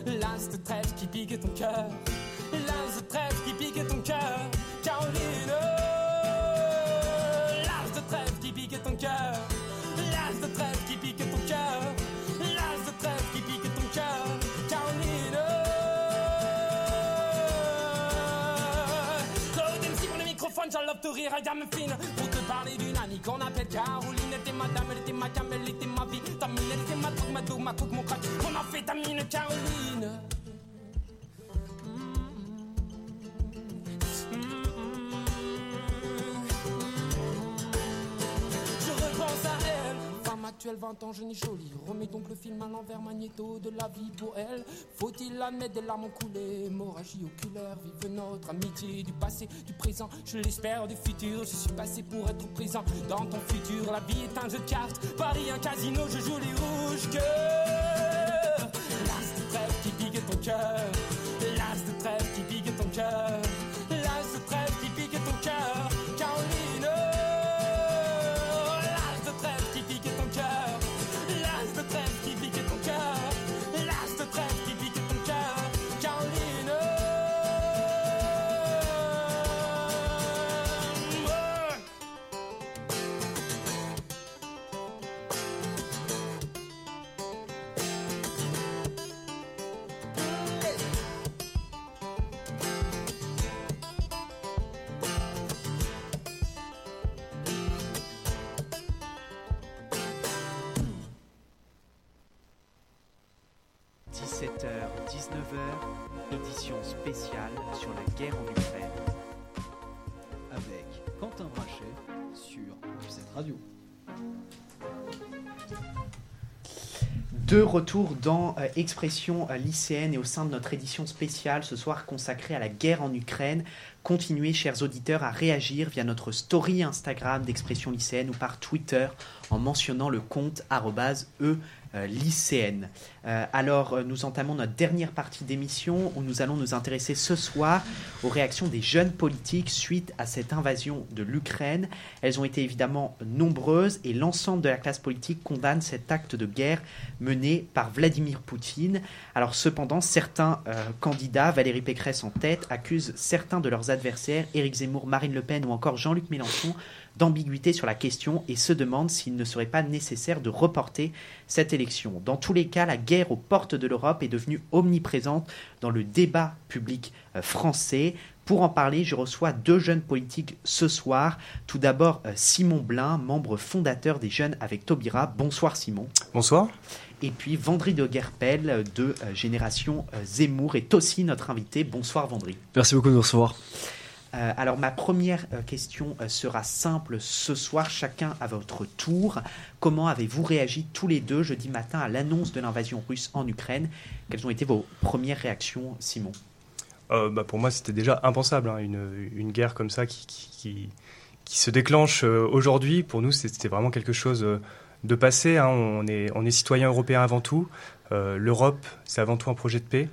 L'as de trêve qui pique ton cœur. L'as de trêve qui pique ton cœur. Caroline. L'as de trêve qui pique ton cœur. L'as de trêve qui j'enlève te rire à gamme fine. Pour te parler d'une amie qu'on appelle Caroline. Elle était madame, elle était ma cam, elle était ma vie. Ta mine, elle était ma drogue, ma dose, ma coke, mon crack. On a fait ta mine, Caroline. Actuelle, 20 ans, jeune et jolie. Remets donc le film à l'envers, magnéto de la vie pour elle. Faut-il admettre des larmes ont coulé, hémorragie oculaire, vive notre amitié du passé, du présent, je l'espère, du futur. Je suis passé pour être présent dans ton futur. La vie est un jeu de cartes, Paris un casino, je joue les rouges cœurs. L'as de trêve qui pique ton cœur, l'as de trêve qui pique ton cœur, De retour dans euh, Expression euh, lycéenne et au sein de notre édition spéciale ce soir consacrée à la guerre en Ukraine. Continuez, chers auditeurs, à réagir via notre story Instagram d'Expression lycéenne ou par Twitter en mentionnant le compte e lycéenne. Euh, alors, euh, nous entamons notre dernière partie d'émission où nous allons nous intéresser ce soir aux réactions des jeunes politiques suite à cette invasion de l'Ukraine. Elles ont été évidemment nombreuses et l'ensemble de la classe politique condamne cet acte de guerre mené par Vladimir Poutine. Alors, cependant, certains euh, candidats, Valérie Pécresse en tête, accusent certains de leurs adversaires, Éric Zemmour, Marine Le Pen ou encore Jean-Luc Mélenchon, d'ambiguïté sur la question et se demandent s'il ne serait pas nécessaire de reporter cette élection. Dans tous les cas, la guerre aux portes de l'Europe est devenue omniprésente dans le débat public euh, français. Pour en parler, je reçois deux jeunes politiques ce soir. Tout d'abord, euh, Simon Blin, membre fondateur des Jeunes avec Taubira. Bonsoir Simon. Bonsoir. Et puis Vendry de Guerpel euh, de Génération Zemmour est aussi notre invité. Bonsoir Vendry. Merci beaucoup de nous recevoir. Euh, alors ma première euh, question euh, sera simple ce soir, chacun à votre tour. Comment avez-vous réagi tous les deux jeudi matin à l'annonce de l'invasion russe en Ukraine? Quelles ont été vos premières réactions, Simon? Bah, pour moi, c'était déjà impensable, hein, une, une guerre comme ça qui, qui, se déclenche aujourd'hui. Pour nous, c'était vraiment quelque chose de passé. hein. On est, on est citoyen européen avant tout. L'Europe, c'est avant tout un projet de paix.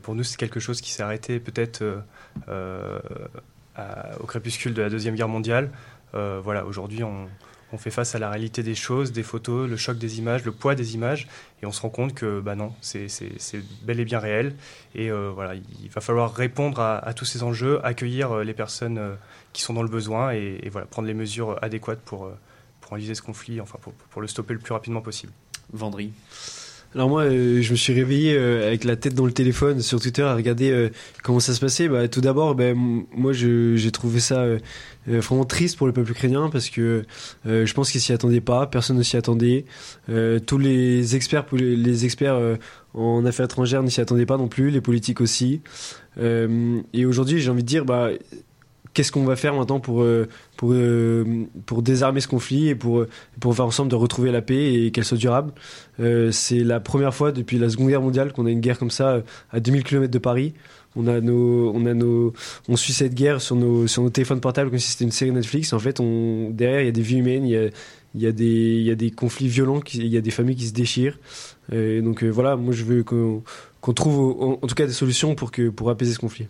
Pour nous, c'est quelque chose qui s'est arrêté peut-être à- au crépuscule de la Deuxième Guerre mondiale. Euh, voilà, aujourd'hui, on, fait face à la réalité des choses, des photos, le choc des images, le poids des images, et on se rend compte que bah non, c'est bel et bien réel. Et euh, voilà, il va falloir répondre à, tous ces enjeux, accueillir euh, les personnes euh, qui sont dans le besoin, et, voilà, prendre les mesures adéquates pour, euh, pour ce conflit, enfin pour, pour le stopper le plus rapidement possible. Vendry. Alors moi, euh, je me suis réveillé euh, avec la tête dans le téléphone sur Twitter à regarder euh, comment ça se passait. Bah, tout d'abord, m- moi, j'ai trouvé ça euh, euh, vraiment triste pour le peuple ukrainien parce que euh, je pense qu'ils s'y attendaient pas, personne ne s'y attendait. Tous les experts, les, experts en affaires étrangères ne s'y attendaient pas non plus, les politiques aussi. Et aujourd'hui, j'ai envie de dire, bah, qu'est-ce qu'on va faire maintenant pour, euh, pour, euh, pour désarmer ce conflit et pour, pour faire ensemble de retrouver la paix et qu'elle soit durable. c'est la première fois depuis la Seconde Guerre mondiale qu'on a une guerre comme ça à 2000 km de Paris. On a nos, on a nos, on suit cette guerre sur nos, sur nos téléphones portables comme si c'était une série Netflix. En fait, derrière, il y a des vies humaines, il y a, il y a des, il y a des conflits violents, il y a des familles qui se déchirent. Donc voilà, moi je veux qu'on trouve en, tout cas des solutions pour, que, pour apaiser ce conflit.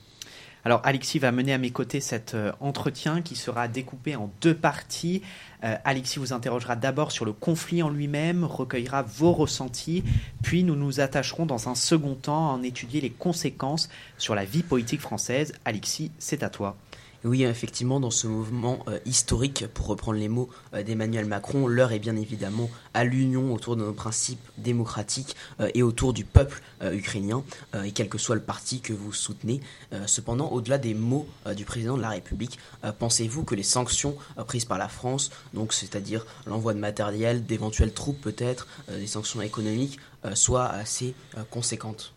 Alors Alexis va mener à mes côtés cet euh, entretien qui sera découpé en deux parties. Euh, Alexis vous interrogera d'abord sur le conflit en lui-même, recueillera vos ressentis, puis nous nous attacherons dans un second temps à en étudier les conséquences sur la vie politique française. Alexis, c'est à toi. Oui, effectivement, dans ce mouvement euh, historique, pour reprendre les mots euh, d'Emmanuel Macron, l'heure est bien évidemment à l'union autour de nos principes démocratiques euh, et autour du peuple ukrainien, et quel que soit le parti que vous soutenez. cependant, au-delà des mots du président de la République, pensez-vous que les sanctions prises par la France, donc c'est-à-dire l'envoi de matériel, d'éventuelles troupes peut-être, des sanctions économiques, soient assez conséquentes?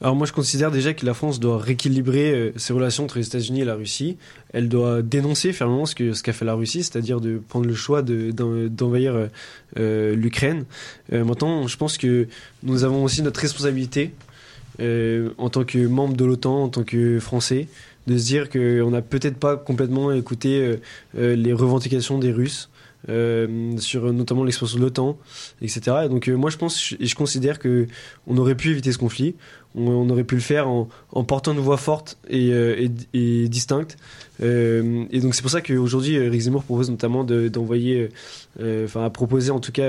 Alors moi je considère déjà que la France doit rééquilibrer euh, ses relations entre les États-Unis et la Russie. Elle doit dénoncer fermement ce qu'a ce fait la Russie, c'est-à-dire de prendre le choix d'envahir euh, euh, l'Ukraine. maintenant, je pense que nous avons aussi notre responsabilité en tant que membre de l'OTAN, en tant que Français, de se dire qu'on n'a peut-être pas complètement écouté les revendications des Russes. Euh, sur notamment l'expansion de l'OTAN, etc. Et donc euh, moi je pense et je considère que on aurait pu éviter ce conflit, on, aurait pu le faire en, portant une voix forte et, euh, et, distincte. et donc c'est pour ça qu'aujourd'hui Eric Zemmour propose notamment d'envoyer, enfin à proposer en tout cas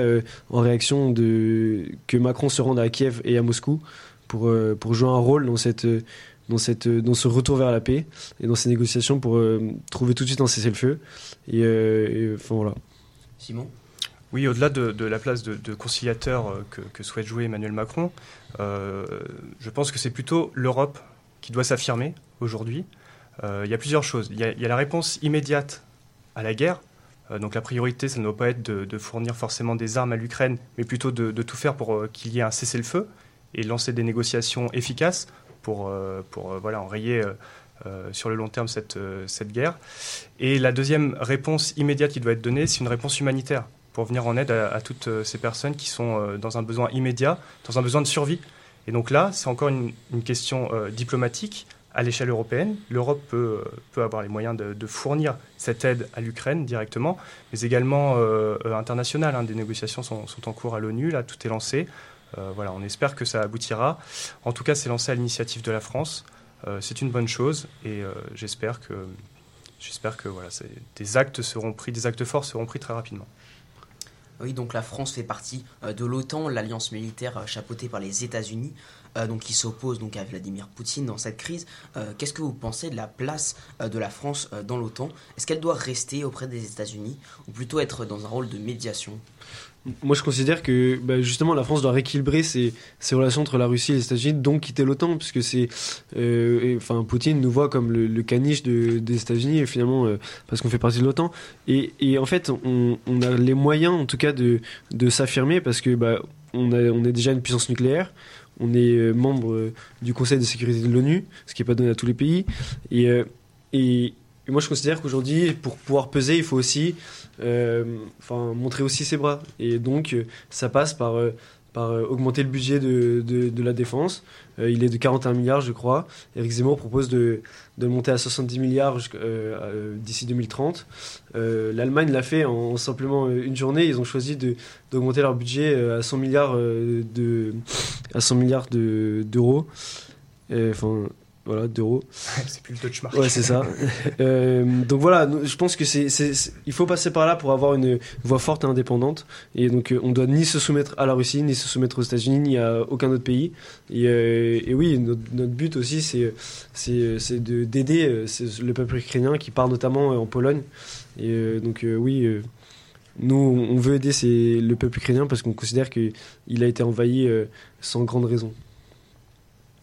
en réaction de que Macron se rende à Kiev et à Moscou pour pour jouer un rôle dans cette dans, cette, dans ce retour vers la paix et dans ces négociations pour trouver tout de suite un cessez-le-feu. Et, et enfin voilà. Simon oui, au-delà de, la place de, conciliateur euh, que, souhaite jouer Emmanuel Macron, euh, je pense que c'est plutôt l'Europe qui doit s'affirmer aujourd'hui. Euh, il y a plusieurs choses. Il y a, la réponse immédiate à la guerre. donc la priorité, ça ne doit pas être de, fournir forcément des armes à l'Ukraine, mais plutôt de, tout faire pour qu'il y ait un cessez-le-feu et lancer des négociations efficaces pour, pour enrayer euh, sur le long terme cette, euh, cette guerre. Et la deuxième réponse immédiate qui doit être donnée, c'est une réponse humanitaire pour venir en aide à, toutes euh, ces personnes qui sont dans un besoin immédiat, dans un besoin de survie. Et donc là, c'est encore une, question diplomatique à l'échelle européenne. L'Europe peut, avoir les moyens de, fournir cette aide à l'Ukraine directement, mais également internationale. Hein. Des négociations sont, sont, en cours à l'ONU, là tout est lancé. voilà, on espère que ça aboutira. En tout cas, c'est lancé à l'initiative de la France. Euh, c'est une bonne chose et euh, j'espère que, j'espère que voilà, des actes seront pris, des actes forts seront pris très rapidement. Oui, donc la France fait partie euh, de l'OTAN, l'alliance militaire chapeautée par les États-Unis, donc qui s'oppose donc à Vladimir Poutine dans cette crise. Qu'est-ce que vous pensez de la place de la France dans l'OTAN? Est-ce qu'elle doit rester auprès des États-Unis ou plutôt être dans un rôle de médiation? Moi, je considère que bah, justement la France doit rééquilibrer ses, relations entre la Russie et les États-Unis, donc quitter l'OTAN, puisque c'est, euh, enfin, Poutine nous voit comme le, caniche des États-Unis, finalement, euh, parce qu'on fait partie de l'OTAN. Et, en fait, on, a les moyens, en tout cas, de, s'affirmer, parce que bah, on, est déjà une puissance nucléaire. On est euh, membre du Conseil de sécurité de l'ONU, ce qui n'est pas donné à tous les pays. Et moi, je considère qu'aujourd'hui, pour pouvoir peser, il faut aussi euh, enfin, montrer aussi ses bras. Et donc, euh, ça passe par, euh, par augmenter le budget de, de, la défense. il est de 41 milliards, je crois. Eric Zemmour propose de, de monter à 70 milliards d'ici 2030. L'Allemagne l'a fait en, simplement une journée. Ils ont choisi d'augmenter leur budget à 100 milliards de à 100 milliards d'euros. enfin, voilà, d'euros. c'est plus le Deutsche Mark. Ouais, c'est ça. Euh, donc voilà, je pense que c'est, il faut passer par là pour avoir une voix forte et indépendante. Et donc euh, on doit ni se soumettre à la Russie, ni se soumettre aux États-Unis, ni à aucun autre pays. Et, euh, et oui, notre, but aussi, c'est, c'est, de, d'aider le peuple ukrainien qui part notamment en Pologne. Et donc oui. nous, on veut aider le peuple ukrainien parce qu'on considère qu'il a été envahi sans grande raison.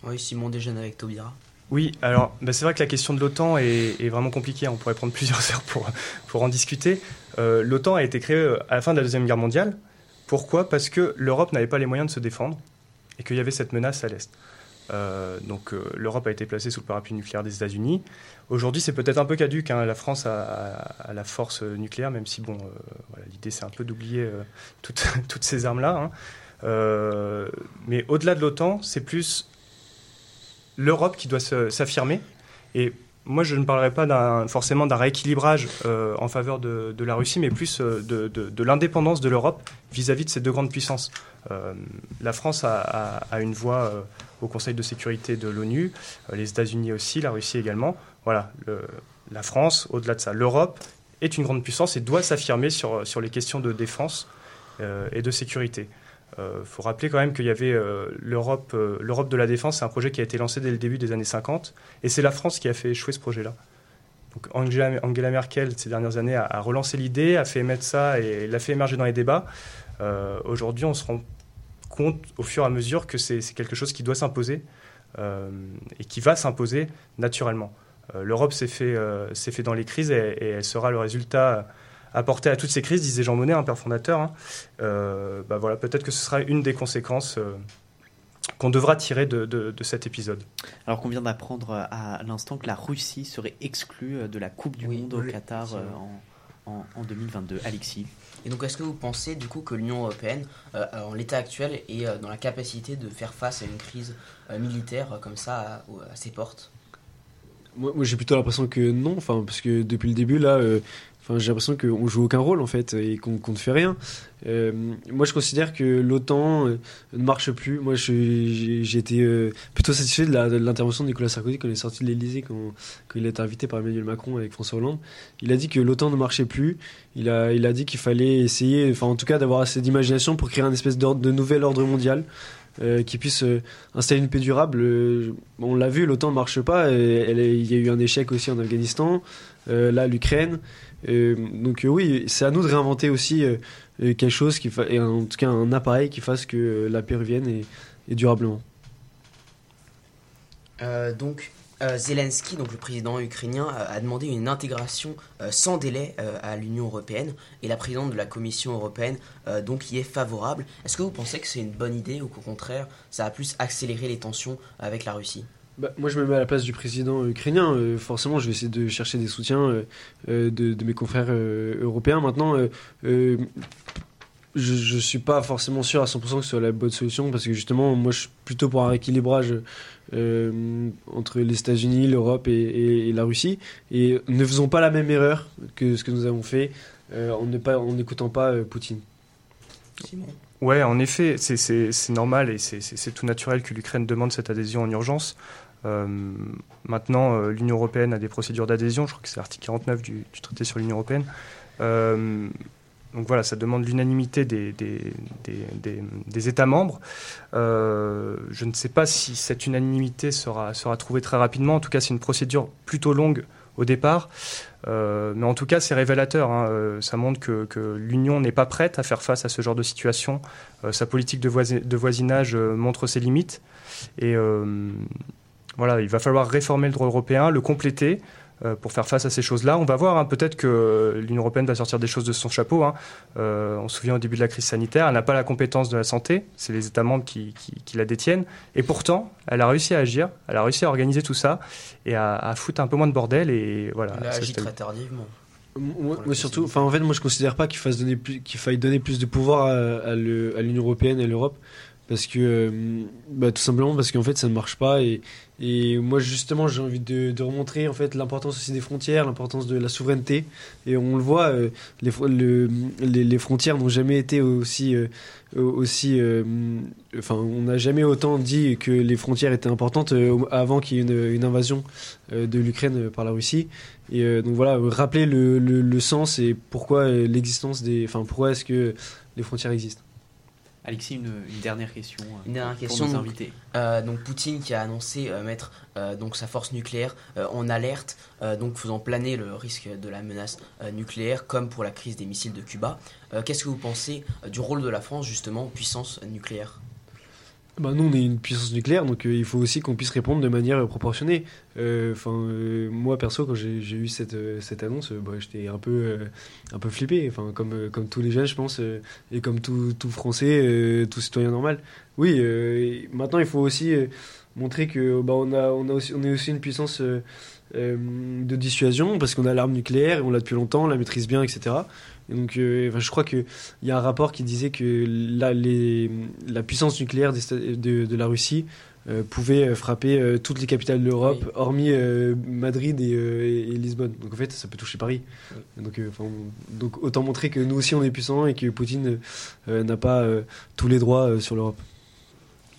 Oui, Simon déjeune avec Taubira. Oui, alors bah, c'est vrai que la question de l'OTAN est, vraiment compliquée. On pourrait prendre plusieurs heures pour, pour en discuter. Euh, L'OTAN a été créée euh, à la fin de la Deuxième Guerre mondiale. Pourquoi? Parce que l'Europe n'avait pas les moyens de se défendre et qu'il y avait cette menace à l'Est. donc l'Europe a été placée sous le parapluie nucléaire des États-Unis. Aujourd'hui, c'est peut-être un peu caduque. Hein. La France a, la force nucléaire, même si bon, l'idée c'est un peu d'oublier toutes, toutes, ces armes-là. Hein. mais au-delà de l'OTAN, c'est plus l'Europe qui doit s'affirmer. Et moi, je ne parlerai pas forcément d'un rééquilibrage euh, en faveur de, la Russie, mais plus euh, de, l'indépendance de l'Europe vis-à-vis de ces deux grandes puissances. Euh, la France a, une voix au Conseil de sécurité de l'ONU, les États-Unis aussi, la Russie également. Voilà, la France, au-delà de ça, l'Europe est une grande puissance et doit s'affirmer sur, sur les questions de défense et de sécurité. Il euh, faut rappeler quand même qu'il y avait euh, l'Europe, euh, l'Europe de la défense, c'est un projet qui a été lancé dès le début des années 50, et c'est la France qui a fait échouer ce projet-là. Angela, Merkel, ces dernières années, a, relancé l'idée, a fait émettre ça et l'a fait émerger dans les débats. Aujourd'hui, on se rend compte au fur et à mesure que c'est quelque chose qui doit s'imposer et qui va s'imposer naturellement. L'Europe s'est fait, fait dans les crises et, elle sera le résultat apporter à toutes ces crises, disait Jean Monnet, un père fondateur, hein. euh, bah voilà, peut-être que ce sera une des conséquences euh, qu'on devra tirer de, cet épisode. Alors qu'on vient d'apprendre à l'instant que la Russie serait exclue euh, de la Coupe du Monde au Qatar en, en, 2022. Alexis et donc, est-ce que vous pensez du coup que l'Union européenne, en l'état actuel, est dans la capacité de faire face à une crise militaire comme ça à, ses portes? Moi, moi j'ai plutôt l'impression que non, enfin, parce que depuis le début, là, J'ai l'impression qu'on joue aucun rôle en fait et qu'on ne fait rien. Euh, moi, je considère que l'OTAN euh, ne marche plus. Moi, j'ai été euh, plutôt satisfait de l'intervention de, Nicolas Sarkozy quand il est sorti de l'Elysée, quand, il a été invité par Emmanuel Macron avec François Hollande. Il a dit que l'OTAN ne marchait plus. Il a, il a dit qu'il fallait essayer, enfin en tout cas, d'avoir assez d'imagination pour créer un espèce de nouvel ordre mondial. qui puisse installer une paix durable. on l'a vu, l'OTAN ne marche pas. il y a eu un échec aussi en Afghanistan. là, l'Ukraine donc euh, oui, c'est à nous de réinventer aussi euh, quelque chose, qui en tout cas un appareil qui fasse que euh, la paix revienne et, durablement. donc Zelensky, donc le président ukrainien, a demandé une intégration sans délai à l'Union européenne et la présidente de la Commission européenne donc y est favorable. Est-ce que vous pensez que c'est une bonne idée ou qu'au contraire ça a plus accéléré les tensions avec la Russie? Bah, moi, je me mets à la place du président ukrainien. Euh, forcément, je vais essayer de chercher des soutiens euh, euh, de, mes confrères européens. Maintenant, je ne suis pas forcément sûr à 100% que ce soit la bonne solution parce que justement, moi, je suis plutôt pour un rééquilibrage entre les États-Unis, l'Europe et, la Russie. Et ne faisons pas la même erreur que ce que nous avons fait en n'écoutant pas, pas Poutine. Simon. Ouais, en effet, c'est normal et c'est tout naturel que l'Ukraine demande cette adhésion en urgence. Euh, maintenant, euh, l'Union européenne a des procédures d'adhésion, je crois que c'est l'article 49 du, traité sur l'Union européenne. Euh, donc voilà, ça demande l'unanimité des, États membres. je ne sais pas si cette unanimité sera, trouvée très rapidement. En tout cas, c'est une procédure plutôt longue au départ. mais en tout cas, c'est révélateur. Hein. ça montre que, l'Union n'est pas prête à faire face à ce genre de situation. sa politique de, de voisinage montre ses limites. Et voilà, il va falloir réformer le droit européen, le compléter euh, pour faire face à ces choses-là. On va voir, hein, peut-être que l'Union européenne va sortir des choses de son chapeau. Hein. Euh, on se souvient au début de la crise sanitaire, elle n'a pas la compétence de la santé, c'est les États membres qui, la détiennent. Et pourtant, elle a réussi à agir, elle a réussi à organiser tout ça et à, foutre un peu moins de bordel. Et voilà, elle a agi très tardivement. Moi, surtout, enfin en fait, moi je considère pas qu'il faille donner plus de pouvoir à l'Union européenne et à l'Europe parce que euh, bah, tout simplement parce qu'en fait ça ne marche pas et, et moi justement j'ai envie de, de, remontrer en fait l'importance aussi des frontières l'importance de la souveraineté. Et on le voit euh, les, le, les, frontières n'ont jamais été aussi euh, aussi enfin on n'a jamais autant dit que les frontières étaient importantes avant qu'il y ait une, une invasion de l'Ukraine par la Russie. Et donc voilà rappeler le, le, le sens et pourquoi l'existence des enfin pourquoi est-ce que les frontières existent Alexis, une, dernière question. Euh, une dernière question. Donc, euh, donc, Poutine qui a annoncé euh, mettre donc sa force nucléaire en alerte, donc faisant planer le risque de la menace nucléaire, comme pour la crise des missiles de Cuba. Qu'est-ce que vous pensez du rôle de la France justement en puissance nucléaire? Bah, nous, on est une puissance nucléaire, donc il faut aussi qu'on puisse répondre de manière proportionnée. Enfin, moi perso, quand j'ai eu cette, cette annonce, bah, j'étais un peu, un peu flippé. Enfin, comme, comme tous les jeunes, je pense, et comme tout, tout Français, tout citoyen normal. Oui, maintenant il faut aussi montrer que bah, on, a, on, a aussi, on est aussi une puissance euh, euh, de dissuasion parce qu'on a l'arme nucléaire et on l'a depuis longtemps, on la maîtrise bien, etc. Et donc, euh, enfin, je crois qu'il y a un rapport qui disait que la, les, la puissance nucléaire des de, de la Russie euh, pouvait euh, frapper euh, toutes les capitales de l'Europe, Oui. hormis euh, Madrid et, euh, Lisbonne. Donc en fait, ça peut toucher Paris. Donc, euh, autant montrer que nous aussi on est puissants et que Poutine euh, n'a pas euh, tous les droits euh, sur l'Europe.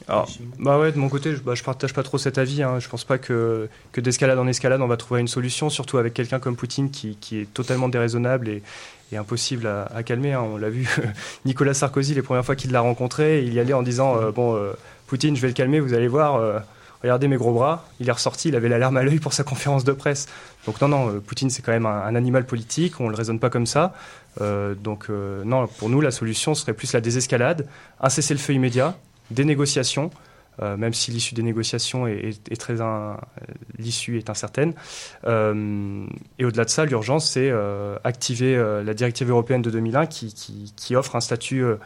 Alors, bah ouais, de mon côté, je, bah, je partage pas trop cet avis. Hein. Je pense pas que, que d'escalade en escalade, on va trouver une solution, surtout avec quelqu'un comme Poutine qui, qui est totalement déraisonnable et, et impossible à, calmer. hein. On l'a vu, Nicolas Sarkozy, les premières fois qu'il l'a rencontré, il y allait en disant euh, Bon, euh, Poutine, je vais le calmer, vous allez voir, euh, regardez mes gros bras. Il est ressorti, il avait la larme à l'œil pour sa conférence de presse. Donc, non, non, Poutine, c'est quand même un, animal politique, on le raisonne pas comme ça. Donc, non, pour nous, la solution serait plus la désescalade, un cessez-le-feu immédiat, des négociations. Euh, même si l'issue des négociations est, est incertaine. Euh, et au-delà de ça, l'urgence, c'est euh, activer euh, la directive européenne de 2001 qui, qui- offre un statut euh,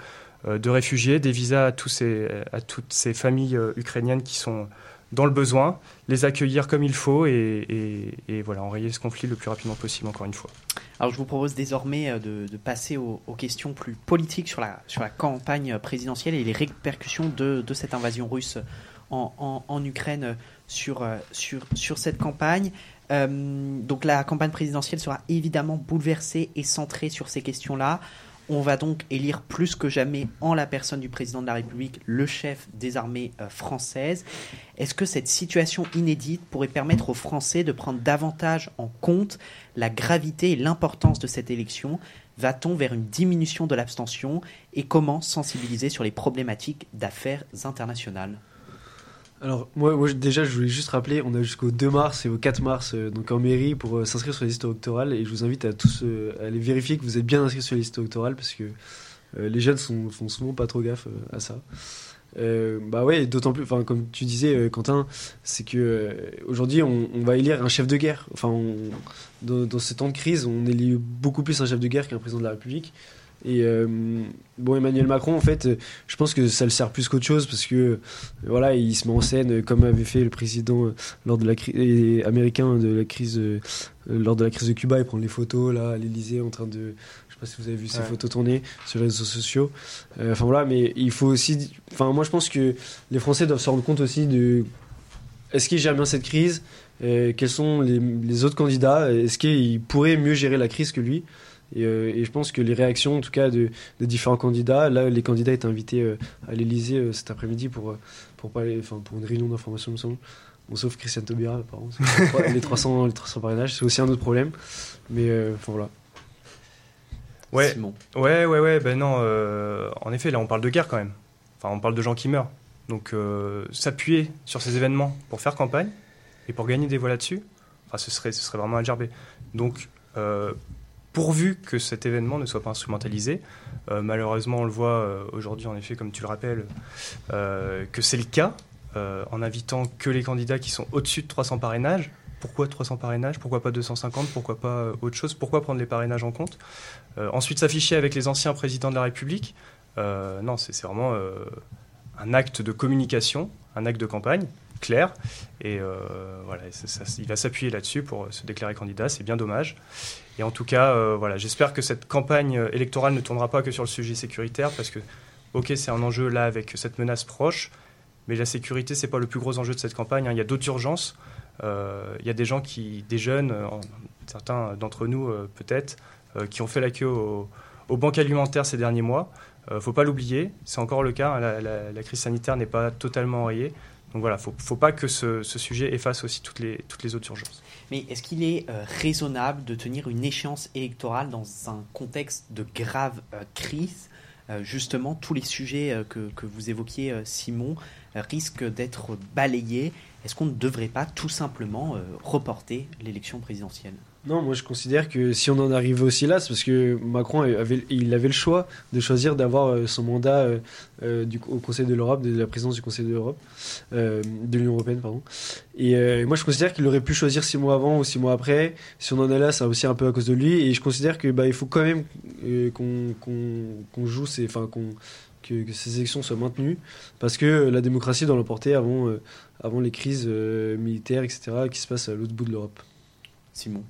euh, de réfugié, des visas à, toutes ces familles euh, ukrainiennes qui sont dans le besoin, les accueillir comme il faut et, et- et voilà, enrayer ce conflit le plus rapidement possible, encore une fois. Alors je vous propose désormais euh, de, passer aux, questions plus politiques sur la, campagne présidentielle et les répercussions de, cette invasion russe en, Ukraine sur, euh, sur cette campagne. Euh, donc la campagne présidentielle sera évidemment bouleversée et centrée sur ces questions-là. On va donc élire plus que jamais en la personne du président de la République le chef des armées euh, françaises. Est-ce que cette situation inédite pourrait permettre aux Français de prendre davantage en compte la gravité et l'importance de cette élection? Va-t-on vers une diminution de l'abstention? Et comment sensibiliser sur les problématiques d'affaires internationales? Alors, moi, déjà, je voulais juste rappeler, on a jusqu'au 2 mars et au 4 mars euh, donc en mairie pour euh, s'inscrire sur les listes électorales. Et je vous invite à tous euh, à aller vérifier que vous êtes bien inscrits sur les listes électorales parce que les jeunes sont, font souvent pas trop gaffe à ça. Bah ouais, d'autant plus, comme tu disais, Quentin, c'est que aujourd'hui, on, va élire un chef de guerre. Enfin, dans, dans ces temps de crise, on élit beaucoup plus un chef de guerre qu'un président de la République. Et euh, bon, Emmanuel Macron, en fait, euh, je pense que ça le sert plus qu'autre chose parce que euh, voilà, il se met en scène comme avait fait le président lors de la crise américain de la crise lors de la crise de Cuba, il prend les photos là à l'Élysée en train de je sais pas si vous avez vu ces Ouais. photos tournées sur les réseaux sociaux. Euh, Enfin voilà, mais il faut aussi enfin moi je pense que les Français doivent se rendre compte aussi de est-ce qu'ils gèrent bien cette crise Euh, quels sont les, les autres candidats Est-ce qu'ils pourraient mieux gérer la crise que lui? Et, euh, et je pense que les réactions, en tout cas, de, des différents candidats, là, les candidats étaient invités euh, à l'Elysée euh, cet après-midi pour, pour, parler, enfin, pour une réunion d'information, il me semble. Bon, sauf Christiane Taubira, apparemment. les, 300, les 300 parrainages, c'est aussi un autre problème. Mais euh, enfin, voilà. Ouais, Simon. Ouais, ouais, ouais, ben non, euh, en effet, là on parle de guerre quand même. Enfin, on parle de gens qui meurent. Donc euh, s'appuyer sur ces événements pour faire campagne et pour gagner des voix là-dessus, enfin, ce, serait, ce serait vraiment à gerber. Donc, euh, pourvu que cet événement ne soit pas instrumentalisé, euh, malheureusement on le voit euh, aujourd'hui, en effet, comme tu le rappelles, euh, que c'est le cas, en invitant que les candidats qui sont au-dessus de 300 parrainages. Pourquoi 300 parrainages? Pourquoi pas 250 Pourquoi pas autre chose? Pourquoi prendre les parrainages en compte? Ensuite s'afficher avec les anciens présidents de la République, non, c'est vraiment un acte de communication, un acte de campagne clair. Et voilà, il va s'appuyer là-dessus pour se déclarer candidat. C'est bien dommage. Et en tout cas, euh, j'espère que cette campagne euh, électorale ne tournera pas que sur le sujet sécuritaire, parce que, ok, c'est un enjeu là avec cette menace proche, mais la sécurité, c'est pas le plus gros enjeu de cette campagne. hein. Il y a d'autres urgences. Euh, il y a des gens qui, des jeunes, certains d'entre nous peut-être, qui ont fait la queue au- aux banques alimentaires ces derniers mois. Euh, faut pas l'oublier, c'est encore le cas. hein, la, crise sanitaire n'est pas totalement enrayée. Donc voilà, faut, faut pas que ce, ce sujet efface aussi toutes les autres urgences. Mais est-ce qu'il est euh, raisonnable de tenir une échéance électorale dans un contexte de grave euh, crise? Euh, Justement, tous les sujets que, que vous évoquiez, Simon, risquent d'être balayés. Est-ce qu'on ne devrait pas tout simplement euh, reporter l'élection présidentielle? Non, moi je considère que si on en arrive aussi là, c'est parce que Macron avait, il avait le choix de choisir d'avoir euh, son mandat euh, du, au Conseil de l'Europe, de la présidence du Conseil de l'Europe, de l'Union européenne, pardon. Et moi je considère qu'il aurait pu choisir six mois avant ou six mois après. Si on en est là, c'est aussi un peu à cause de lui. Et je considère que bah, il faut quand même qu'on qu'on qu'on joue, enfin qu'on que, que ces élections soient maintenues, parce que la démocratie doit l'emporter avant, euh, avant les crises euh, militaires, etc., qui se passent à l'autre bout de l'Europe. Simon.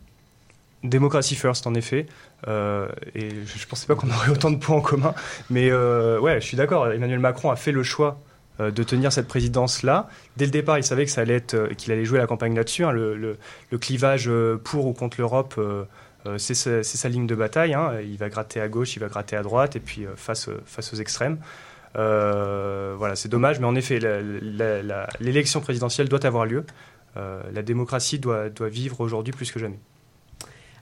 Démocratie first, en effet. Euh, et je ne pensais pas qu'on aurait autant de points en commun. Mais euh, ouais, je suis d'accord. Emmanuel Macron a fait le choix euh, de tenir cette présidence-là. Dès le départ, il savait que ça allait être, euh, qu'il allait jouer la campagne là-dessus. hein. Le, le- le clivage euh, pour ou contre l'Europe, c'est sa, c'est sa ligne de bataille. hein. Il va gratter à gauche, il va gratter à droite, et puis euh, face, euh, face aux extrêmes. Euh, voilà, c'est dommage, mais en effet, l'élection présidentielle doit avoir lieu. Euh, la démocratie doit, vivre aujourd'hui plus que jamais.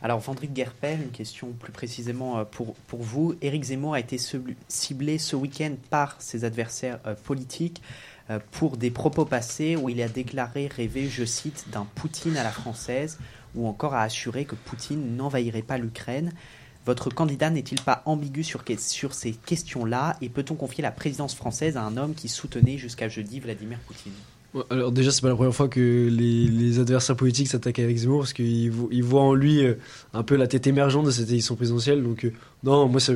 Alors, Vendrick Guerpel, une question plus précisément euh, pour, vous. Éric Zemmour a été ciblé ce week-end par ses adversaires euh, politiques euh, pour des propos passés où il a déclaré rêver, je cite, d'un Poutine à la française ou encore a assuré que Poutine n'envahirait pas l'Ukraine. Votre candidat n'est-il pas ambigu sur, ces questions-là? Et peut-on confier la présidence française à un homme qui soutenait jusqu'à jeudi Vladimir Poutine? Alors déjà, c'est pas la première fois que les, adversaires politiques s'attaquent à Eric Zemmour parce qu'ils vo- ils voient en lui euh, un peu la tête émergente de cette élection présidentielle. Donc euh, non, moi ça,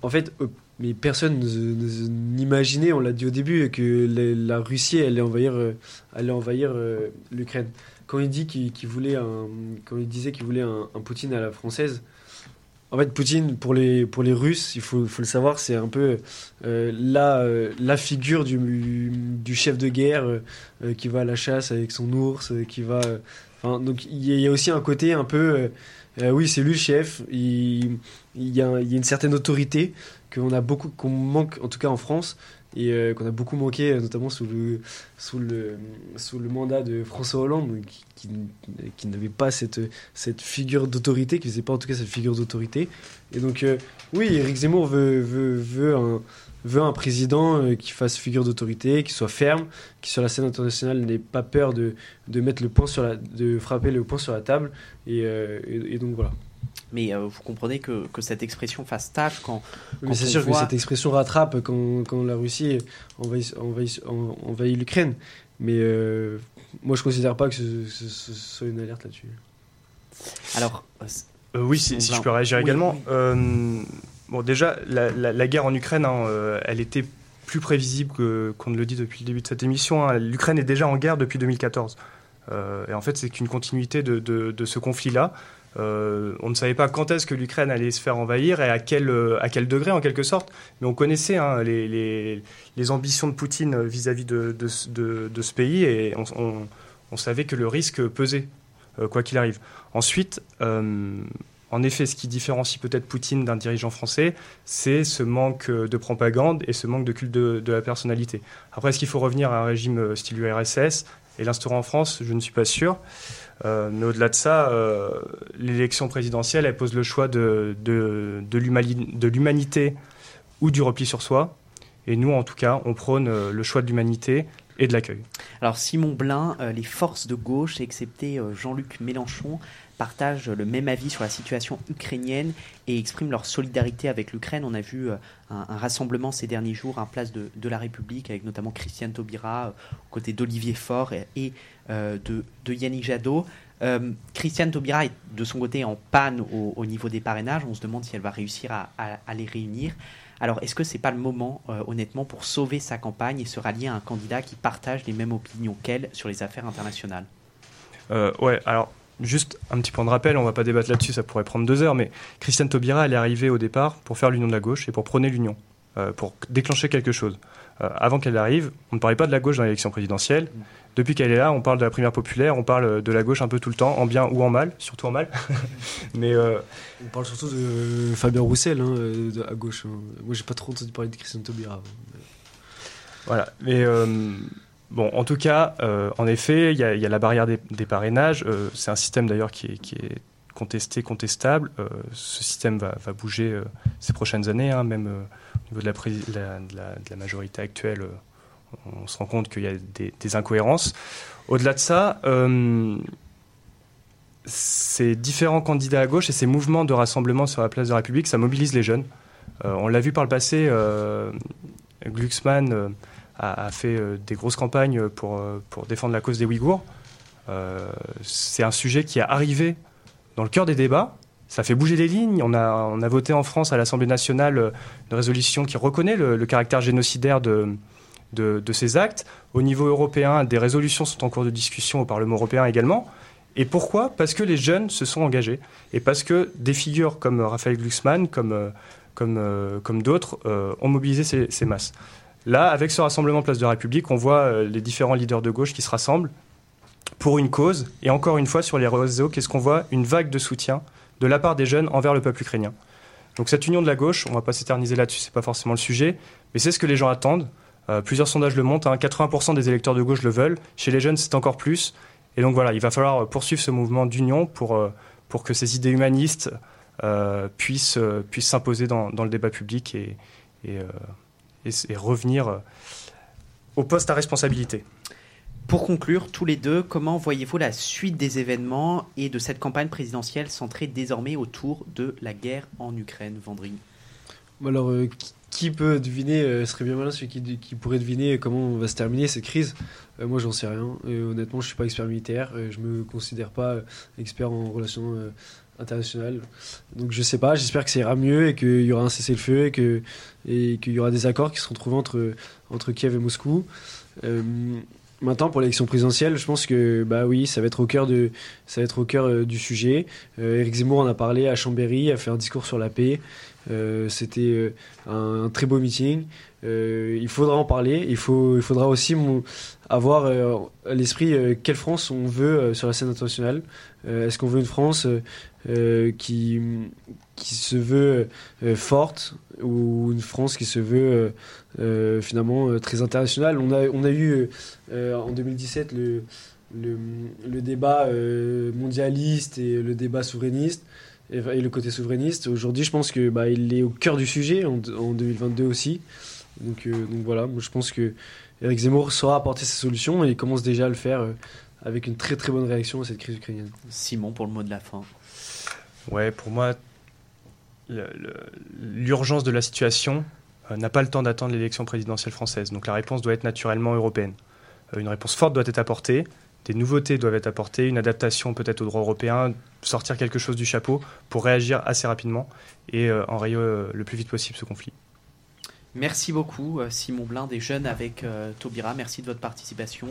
en fait, euh, mais personne ne- ne- n'imaginait, on l'a dit au début, que la, Russie allait envahir, l'Ukraine. Quand il dit qu'il voulait un, quand il disait qu'il voulait un, Poutine à la française. En fait, Poutine, pour les, pour les Russes, il faut, le savoir, c'est un peu euh, la, euh, la figure du, chef de guerre euh, qui va à la chasse avec son ours, qui va. donc il y, a- aussi un côté un peu. oui, c'est lui le chef. Il, y a, une certaine autorité qu'on a qu'on manque, en tout cas en France, et euh, qu'on a beaucoup manqué, euh, notamment sous le, sous le, sous le mandat de François Hollande, qui, qui, n'avait pas cette, cette figure d'autorité, qui faisait pas en tout cas cette figure d'autorité. Et donc, euh, oui, Éric Zemmour veut, veut, veut un veut un président qui fasse figure d'autorité, qui soit ferme, qui sur la scène internationale n'ait pas peur de, de mettre le point sur la, de frapper le point sur la table. Et donc voilà. Mais euh, vous comprenez que, que cette expression fasse tâche quand. Mais c'est sûr voit- que cette expression rattrape quand, quand la Russie envahit, envahit, en- envahit l'Ukraine. Mais euh, moi, je considère pas que ce, ce- ce soit une alerte là-dessus. Alors, euh, oui, si, je peux réagir oui, également. oui. Euh, bon, déjà, la, la- la guerre en Ukraine, hein, elle était plus prévisible qu'on ne le dit depuis le début de cette émission. hein. L'Ukraine est déjà en guerre depuis 2014. Euh, et en fait, c'est qu'une continuité de, de- de ce conflit-là. Euh, on ne savait pas quand est-ce que l'Ukraine allait se faire envahir et à quel, euh, à quel degré, en quelque sorte. Mais on connaissait hein, les, ambitions de Poutine vis-à-vis de, ce- pays et on, savait que le risque pesait, euh, quoi qu'il arrive. Ensuite, en effet, ce qui différencie peut-être Poutine d'un dirigeant français, c'est ce manque de propagande et ce manque de culte de, de la personnalité. Après, est-ce qu'il faut revenir à un régime style URSS et l'instaurer en France? Je ne suis pas sûr. Euh, mais au-delà de ça, euh, l'élection présidentielle, elle pose le choix de, de, de l'humanité ou du repli sur soi. Et nous, en tout cas, on prône euh, le choix de l'humanité et de l'accueil. Alors Simon Blin, euh, les forces de gauche, excepté euh, Jean-Luc Mélenchon, partagent le même avis sur la situation ukrainienne et expriment leur solidarité avec l'Ukraine. On a vu euh, un, rassemblement ces derniers jours en place de, la République avec notamment Christiane Taubira euh, aux côtés d'Olivier Faure et, euh, de, Yannick Jadot. Euh, Christiane Taubira est de son côté en panne au, au niveau des parrainages. On se demande si elle va réussir à, à- à les réunir. Alors, est-ce que c'est pas le moment, euh, honnêtement, pour sauver sa campagne et se rallier à un candidat qui partage les mêmes opinions qu'elle sur les affaires internationales? Euh, ouais, alors juste un petit point de rappel, on va pas débattre là-dessus, ça pourrait prendre deux heures, mais Christiane Taubira, elle est arrivée au départ pour faire l'union de la gauche et pour prôner l'union, euh, pour déclencher quelque chose. Euh, avant qu'elle arrive, on ne parlait pas de la gauche dans l'élection présidentielle. Depuis qu'elle est là, on parle de la primaire populaire, on parle de la gauche un peu tout le temps, en bien ou en mal, surtout en mal. mais euh, On parle surtout de Fabien Roussel hein, euh, de- à gauche. Moi, j'ai pas trop entendu parler de Christian Taubira. Voilà. Mais euh, bon, en tout cas, euh, en effet, il y, a il y a la barrière des, des parrainages. Euh, c'est un système d'ailleurs qui est, qui est contesté, contestable. Euh, ce système va, bouger euh, ces prochaines années, hein, même euh, au niveau de la, majorité actuelle. on se rend compte qu'il y a des, incohérences. Au-delà de ça, ces différents candidats à gauche et ces mouvements de rassemblement sur la place de la République, ça mobilise les jeunes. On l'a vu par le passé, Glucksmann a, a fait des grosses campagnes pour, pour défendre la cause des Ouïghours. C'est un sujet qui est arrivé dans le cœur des débats ça fait bouger les lignes. On a, voté en France à l'Assemblée nationale euh, une résolution qui reconnaît le, caractère génocidaire de, ces actes. Au niveau européen, des résolutions sont en cours de discussion au Parlement européen également. Et pourquoi? Parce que les jeunes se sont engagés et parce que des figures comme Raphaël Glucksmann, comme, comme d'autres, ont mobilisé ces, masses. Là, avec ce rassemblement Place de la République, on voit les différents leaders de gauche qui se rassemblent pour une cause. Et encore une fois, sur les réseaux, qu'est-ce qu'on voit? Une vague de soutien de la part des jeunes envers le peuple ukrainien. Donc cette union de la gauche, on ne va pas s'éterniser là-dessus, c'est pas forcément le sujet, mais c'est ce que les gens attendent. Euh, plusieurs sondages le montrent, 80% hein. des électeurs de gauche le veulent. Chez les jeunes, c'est encore plus. Et donc voilà, il va falloir poursuivre ce mouvement d'union pour, euh, pour que ces idées humanistes euh, puissent, s'imposer dans, dans, le débat public et, et revenir au poste à responsabilité. Pour conclure, tous les deux, comment voyez-vous la suite des événements et de cette campagne présidentielle centrée désormais autour de la guerre en Ukraine, Vendry Alors, euh, qui peut deviner, euh, serait bien malin celui qui, pourrait deviner comment va se terminer cette crise euh, Moi, j'en sais rien. honnêtement, je ne suis pas expert militaire. je ne me considère pas expert en relations internationales. Donc, je ne sais pas. J'espère que ça ira mieux et qu'il y aura un cessez-le-feu et qu'il et qu'il y aura des accords qui seront trouvés entre, entre Kiev et Moscou. Maintenant, pour l'élection présidentielle, je pense que bah oui, ça va être au cœur de, ça va être au cœur euh, du sujet. Euh, Éric Zemmour en a parlé à Chambéry, a fait un discours sur la paix. Euh, C'était euh, un, très beau meeting. il faudra en parler. Il faut, il faudra aussi avoir à l'esprit quelle France on veut sur la scène internationale. Est-ce qu'on veut une France qui qui se veut forte ou une France qui se veut euh, finalement euh, très international. On a, on a eu euh, en 2017 le, le, le débat mondialiste et le débat souverainiste et, le côté souverainiste. Aujourd'hui, je pense que bah, il est au cœur du sujet en, en 2022 aussi. Donc, donc voilà, moi, je pense que Eric Zemmour saura apporter ses solutions et il commence déjà à le faire avec une très très bonne réaction à cette crise ukrainienne. Simon, pour le mot de la fin. Ouais, pour moi, l'urgence de la situation, euh, n'a pas le temps d'attendre l'élection présidentielle française. Donc la réponse doit être naturellement européenne. Euh, une réponse forte doit être apportée, des nouveautés doivent être apportées, une adaptation peut-être au droit européen, sortir quelque chose du chapeau pour réagir assez rapidement et euh, enrayer le plus vite possible ce conflit. Merci beaucoup Simon Blin des Jeunes avec Taubira, merci de votre participation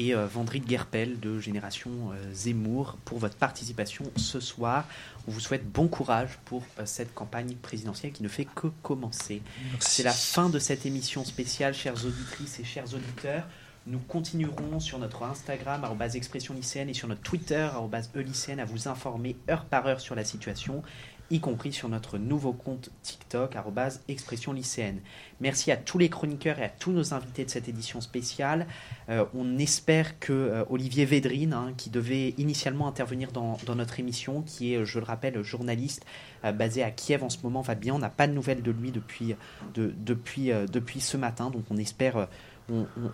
et euh, Vendry de Guerpel de Génération euh, Zemmour pour votre participation ce soir. On vous souhaite bon courage pour euh, cette campagne présidentielle qui ne fait que commencer. C'est la fin de cette émission spéciale, chères auditrices et chers auditeurs. Nous continuerons sur notre Instagram, expression lycéenne, et sur notre Twitter, e à vous informer heure par heure sur la situation y compris sur notre nouveau compte TikTok, expression lycéenne. Merci à tous les chroniqueurs et à tous nos invités de cette édition spéciale. Euh, on espère que euh, Olivier Védrine, hein, qui devait initialement intervenir dans, notre émission, qui est, je le rappelle, journaliste euh, basé à Kiev en ce moment, va bien. On n'a pas de nouvelles de lui depuis, depuis, depuis ce matin, donc on espère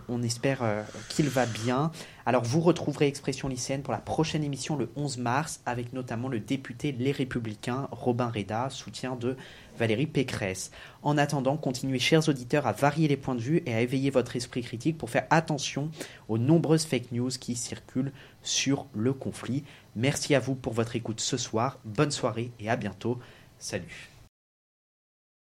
on, espère euh, qu'il va bien. Alors vous retrouverez Expression lycéenne pour la prochaine émission le 11 mars avec notamment le député Les Républicains Robin Reda, soutien de Valérie Pécresse. En attendant, continuez chers auditeurs à varier les points de vue et à éveiller votre esprit critique pour faire attention aux nombreuses fake news qui circulent sur le conflit. Merci à vous pour votre écoute ce soir, bonne soirée et à bientôt. Salut